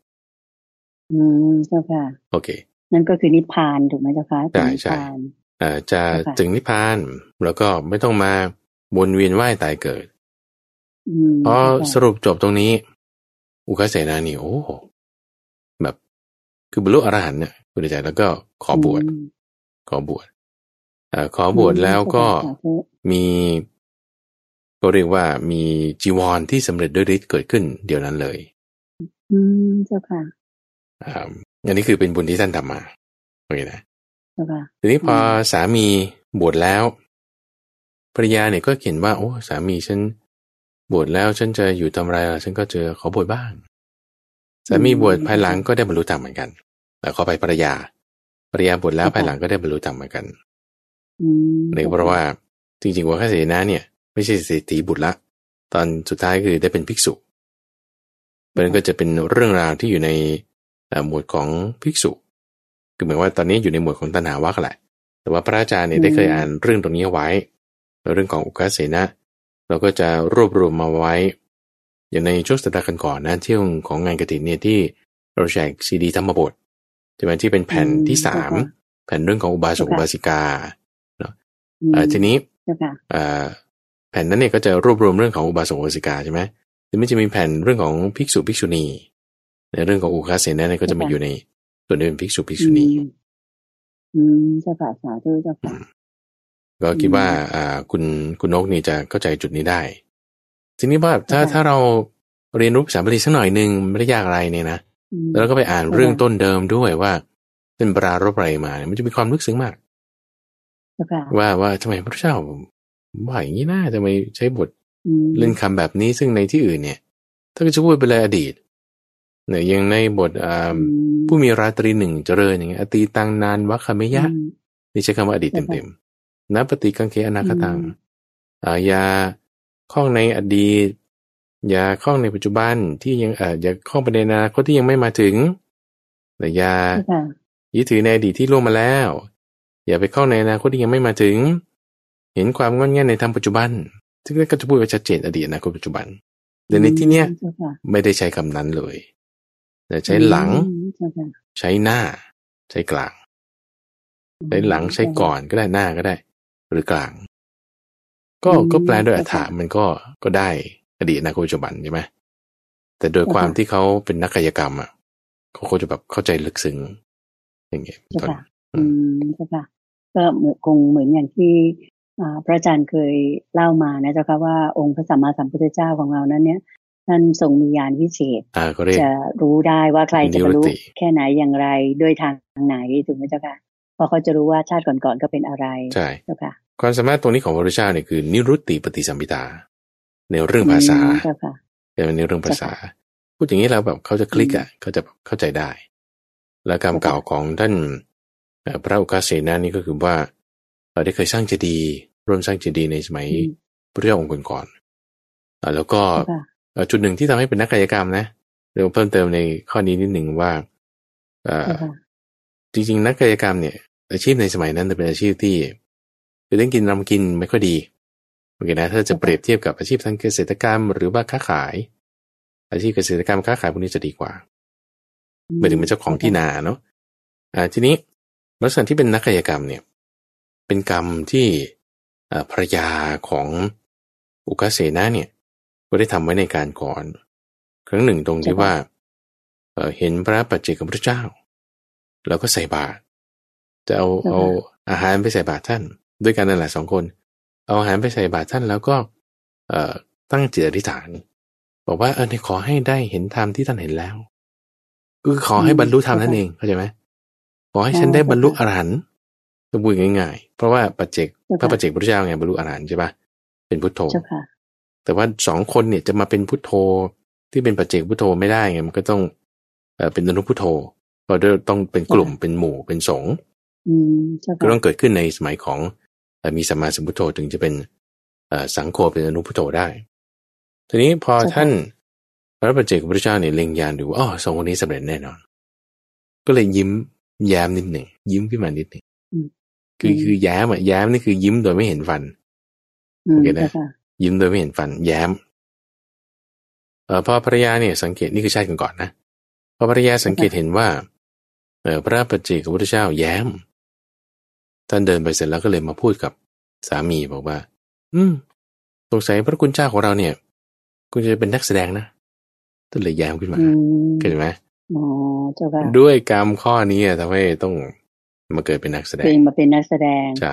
อืมเจ้าค่ะ
โอเค
นั่นก็คือนิพพานถูกไหมเจ้าค่ะ
ใช่
เป็นนิพ
ใช่
พาน
เอ่อจะ
ค่ะ
ถึงนิพพานแล้วก็ไม่ต้องมาวนเวียนว่ายตายเกิด
อืม
พอ
เจ้าค่ะ
สรุปจบตรงนี้ อุคเสนานี่โอ้โหแบบคือบรรลุอรหันต์เนี่ยคุณใจแล้วก็ขอบวช
อืม
ขอบวชเอ่อขอบวชแล้วก็
สาธุ
มีก็เรียกว่ามีจีวรที่สำเร็จด้วยฤทธิ์เกิดขึ้นเดี๋ยวนั้นเลย
อืมเจ้าค่ะ
อ่าอันนี้คือเป็นบุญที่ท่านทำมาโอเคนะ
เจ้าค่ะ
ทีนี้พออ
ม
สามีบวชแล้วภรรยาเนี่ยก็เขียนว่า โอ้สามีฉันบวชแล้วฉันจะอยู่ทำอะไรล่ะฉันก็เจอขอบวชบ้าง สามีบวชภายหลังก็ได้บรรลุธรรมเหมือนกันแต่ขอไปภรรยาภรรยาบวชแล้วภายหลังก็ได้บรรลุธรรมเหมือนกัน
อืม
เนื่องเพราะว่าจริงๆวัคเสนาเนี่ย ไม่ใช่เศรษฐีบุตรละ ตอนสุดท้ายคือได้เป็นภิกษุมันก็จะเป็นเรื่องราวที่อยู่ในเอ่อ หมวดของภิกษุ คือหมายว่าตอนนี้อยู่ในหมวดของตัณหาวัคแหละ แต่ว่าพระอาจารย์เนี่ยได้เคยอ่านเรื่องตรงนี้เอาไว้แล้วเรื่องของอุกาเสนะ เราก็จะรวบรวมมาไว้ อย่างในช่วงสัปดาห์กันก่อนนะที่วงของงานกฐินเนี่ยที่เราแจกซีดีธรรมบทใช่ไหมที่เป็นแผ่นที่สามแผ่นเรื่องของอุบาสกอุบาสิกาเนาะทีนี้แผ่นนั้นเนี่ยก็จะรวบรวมเรื่องของอุบาสกอุบาสิกาใช่ไหมหรือไม่จะมีแผ่นเรื่องของภิกษุภิกษุณี ในเรื่องของอุคาเสนนั่นก็จะมาอยู่ในส่วนนี้เป็นภิกษุภิกษุณี
อืมเจ้าค่ะสาธุเจ้าค่ะ
ก็คิดว่า อ่า คุณคุณนกนี่จะเข้าใจจุดนี้ได้ ทีนี้ว่าถ้าถ้าเราเรียนรู้ภาษาบาลีสักหน่อยหนึ่งไม่ได้ยากอะไรเนี่ยนะแล้วก็ไปอ่านเรื่องต้นเดิมด้วยว่าเป็นปรารบอะไรมาเนี่ยมันจะมีความลึกซึ้งมากว่าว่าทำไมพระเจ้าว่าอย่างนี้นะทำไมใช้บทเล่นคำแบบนี้ซึ่งในที่อื่นเนี่ย ถ้าก็จะพูดไปเลยอดีต เนี่ยยังในบทผู้มีราตรีหนึ่งเจริญอย่างเงี้ยอตีตังนานวัคเมยะ นี่ใช้คำว่าอดีตเต็มๆนับปฏิกังเคอนาคตังอายาข้องในอดีต อย่าคล้องในปัจจุบันที่ยังเอ่ออย่าคล้องไปในอนาคตที่ยังไม่มาถึงแต่อย่ายึดถือในอดีตที่ล่วงมาแล้ว อย่าไปเข้าในอนาคตที่ยังไม่มาถึง เห็นความงอนแง่ในทางปัจจุบันซึ่งก็จะพูดไว้ชัดเจนอดีตอนาคตปัจจุบันแต่ในที่เนี้ยไม่ได้ใช้คำนั้นเลยแต่ ใช้หลัง ใช้หน้า ใช้กลาง ใช้หลังใช้ก่อนก็ได้หน้าก็ได้ หรือกลาง ก็ก็แปลโดยอัฐามันก็ก็ได้อดีตนาคตปัจจุบันใช่ไหมแต่โดยความที่เขาเป็นนักกายกรรมอะเขาจะแบบเข้าใจลึกซึ้งอย่างเงี้ย
ใช่ค่ะอืมใช่ค่ะก็เหมือนคงเหมือนอย่างที่พระอาจารย์เคยเล่ามานะเจ้าค่ะว่าองค์พระสัมมาสัมพุทธเจ้าของเรานั้นเนี่ย ท่านทรงมีญาณวิเศษจะรู้ได้ว่าใครจะบรรลุแค่ไหนอย่างไรด้วยทางไหนถูกไหมเจ้าค่ะเพราะเขาจะรู้ว่าชาติก่อนๆก็เป็นอะไร
ใช่
เจ้าค่ะ
ความสามารถตรงนี้ของพระพุทธเจ้าเนี่ยคือนิรุตติปฏิสัมพิตาในเรื่องภาษาเป็นในเรื่องภาษา พูดอย่างนี้แล้วแบบเขาจะคลิกอะเขาจะเข้าใจได้ และกรรมเก่าของท่านพระอุกาเสนานี่ก็คือว่าเราได้เคยสร้างเจดีย์ร่วมสร้างเจดีย์ในสมัยพระเจ้าองค์ก่อนๆแล้วก็ จุดหนึ่งที่ทำให้เป็นนักกายกรรมนะเดี๋ยวเพิ่มเติมในข้อนี้นิดหนึ่งว่าจริงๆ นักกายกรรมเนี่ย อาชีพในสมัยนั้นจะเป็นอาชีพที่คือเล่นกินรำกินไม่ค่อยดีโอเคนะถ้าจะเปรียบเทียบกับอาชีพทางเกษตรกรรม หรือว่าค้าขาย อาชีพเกษตรกรรมค้าขายพวกนี้จะดีกว่าหมายถึงเป็นเจ้าของที่นาเนาะอ่าทีนี้ลักษณะที่เป็นนักกายกรรมเนี่ย เป็นกรรมที่ภรรยาของอุกาเสนาเนี่ย ก็ได้ทำไว้ในการก่อน ครั้งหนึ่งตรงที่ว่าเห็นพระปัจเจกพระเจ้า แล้วก็ใส่บาตรจะเอาเอาอาหารไปใส่บาตรท่าน ด้วยกันนั่นแหละสองคน เอาอาหารไปใส่บาตรท่านแล้วก็เอ่อตั้งจิตอธิษฐาน บอกว่าเออในขอให้ได้เห็นธรรมที่ท่านเห็นแล้วคือขอให้บรรลุธรรมนั่นเองเข้าใจไหมขอให้ฉันได้บรรลุอรหันต์จะพูดง่ายๆ เพราะว่าปัจเจกพระปัจเจกพระเจ้าไงบรรลุอรหันต์ใช่ปะเป็นพุทโธ แต่ว่าสองคนเนี่ยจะมาเป็นพุทโธที่เป็นปัจเจกพุทโธไม่ได้ไงมันก็ต้องเออเป็นอนุพุทโธก็ต้องเป็นกลุ่มเป็นหมู่เป็นสงฆ์ก็ต้องเกิดขึ้นในสมัยของมีสัมมาสัมพุทโธถึงจะเป็นสังโฆเป็นอนุพุทโธได้ ทีนี้พอท่านพระปัจเจกพระเจ้าเนี่ยเล็งยานดูว่าอ๋อสองคนนี้สำเร็จแน่นอน ก็เลยยิ้มแย้มนิดหนึ่งยิ้มขึ้นมานิดหนึ่งคือคือแย้มอะแย้มนี่คือยิ้มโดยไม่เห็นฟันโอเคนะ ยิ้มโดยไม่เห็นฟันแย้มเอ่อพอภรรยาเนี่ยสังเกตนี่คือชาติกันก่อนนะพอภรรยาสังเกตเห็นว่าเออพระปัจเจกพระเจ้าแย้ม ท่านเดินไปเสร็จแล้วก็เลยมาพูดกับสามีบอกว่า อืมสงสัยพระคุณเจ้าของเราเนี่ยคุณจะเป็นนักแสดงนะท่านเลยแย้มขึ้นมาเห็นไหมอ๋อเจ้าค่ะด้วยกรรมข้อนี้ทำให้ต้องมาเกิดเป็นนักแสดง
เป็นมาเป็นนักแสดง
ใช่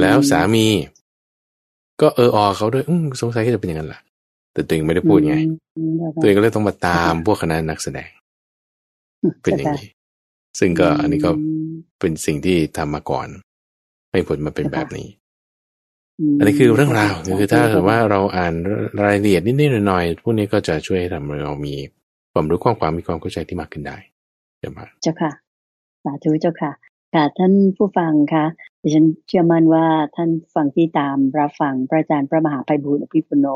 แล้วสามี ก็เอออเขาด้วยอืสงสัยก็จะเป็นอย่างนั้นแหละแต่ตัวเองไม่ได้พูดไง ตัวเองก็เลยต้องมาตามพวกคณะนักแสดง เป็นอย่างนี้ ซึ่งก็อันนี้ก็เป็นสิ่งที่ทำมาก่อนให้ผลมาเป็นแบบนี้ อันนี้คือเรื่องราวคือถ้าเกิดว่าเราอ่านรายละเอียดนิดๆหน่อยๆพวกนี้ก็จะช่วยให้ทำเรามีความรู้ความความมีความเข้าใจที่มากขึ้นได้เจ้าค่ะ
เจ้าค่ะสาธุเจ้าค่ะ ค่ะท่านผู้ฟังคะดิฉันเชื่อมั่นว่าท่านฟังที่ตามรับฟังพระอาจารย์พระมหาไพบุญอภิปุโน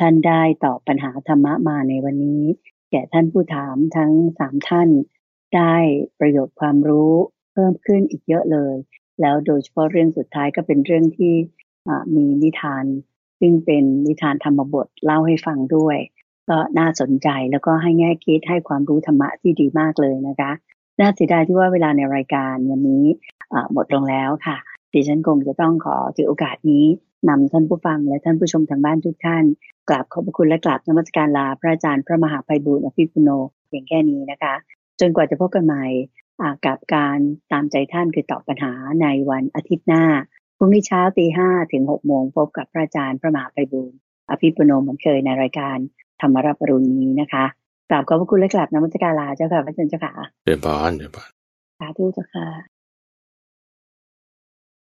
ท่านได้ตอบปัญหาธรรมะมาในวันนี้ แก่ท่านผู้ถามทั้งสามท่าน ได้ประโยชน์ความรู้เพิ่มขึ้นอีกเยอะเลย แล้วโดยเฉพาะเรื่องสุดท้ายก็เป็นเรื่องที่มีนิทาน ซึ่งเป็นนิทานธรรมบทเล่าให้ฟังด้วย ก็น่าสนใจแล้วก็ให้แง่คิดให้ความรู้ธรรมะที่ดีมากเลยนะคะ น่าเสียดายที่ว่าเวลาในรายการวันนี้หมดลงแล้วค่ะดิฉันคงจะต้องขอถือโอกาสนี้นำท่านผู้ฟังและท่านผู้ชมทางบ้านทุกท่าน กราบขอบพระคุณและกราบนมัสการลาพระอาจารย์พระมหาภัยบุญอภิปุโนอย่างแค่นี้นะคะ จนกว่าจะพบกันใหม่กับการตามใจท่านคือตอบปัญหาในวันอาทิตย์หน้าพรุ่งนี้เช้าตีห้าถึงหกโมงพบกับพระอาจารย์พระมหาภัยบุญอภิปุโนเหมือนเคยในรายการธรรมรับปรุณนี้นะคะ กราบขอบพระคุณและกราบนมัสการลาเจ้าค่ะพระอาจารย์เจ้าค่ะ
เดินบอนเดินบอน
สาธุเจ้าค่ะ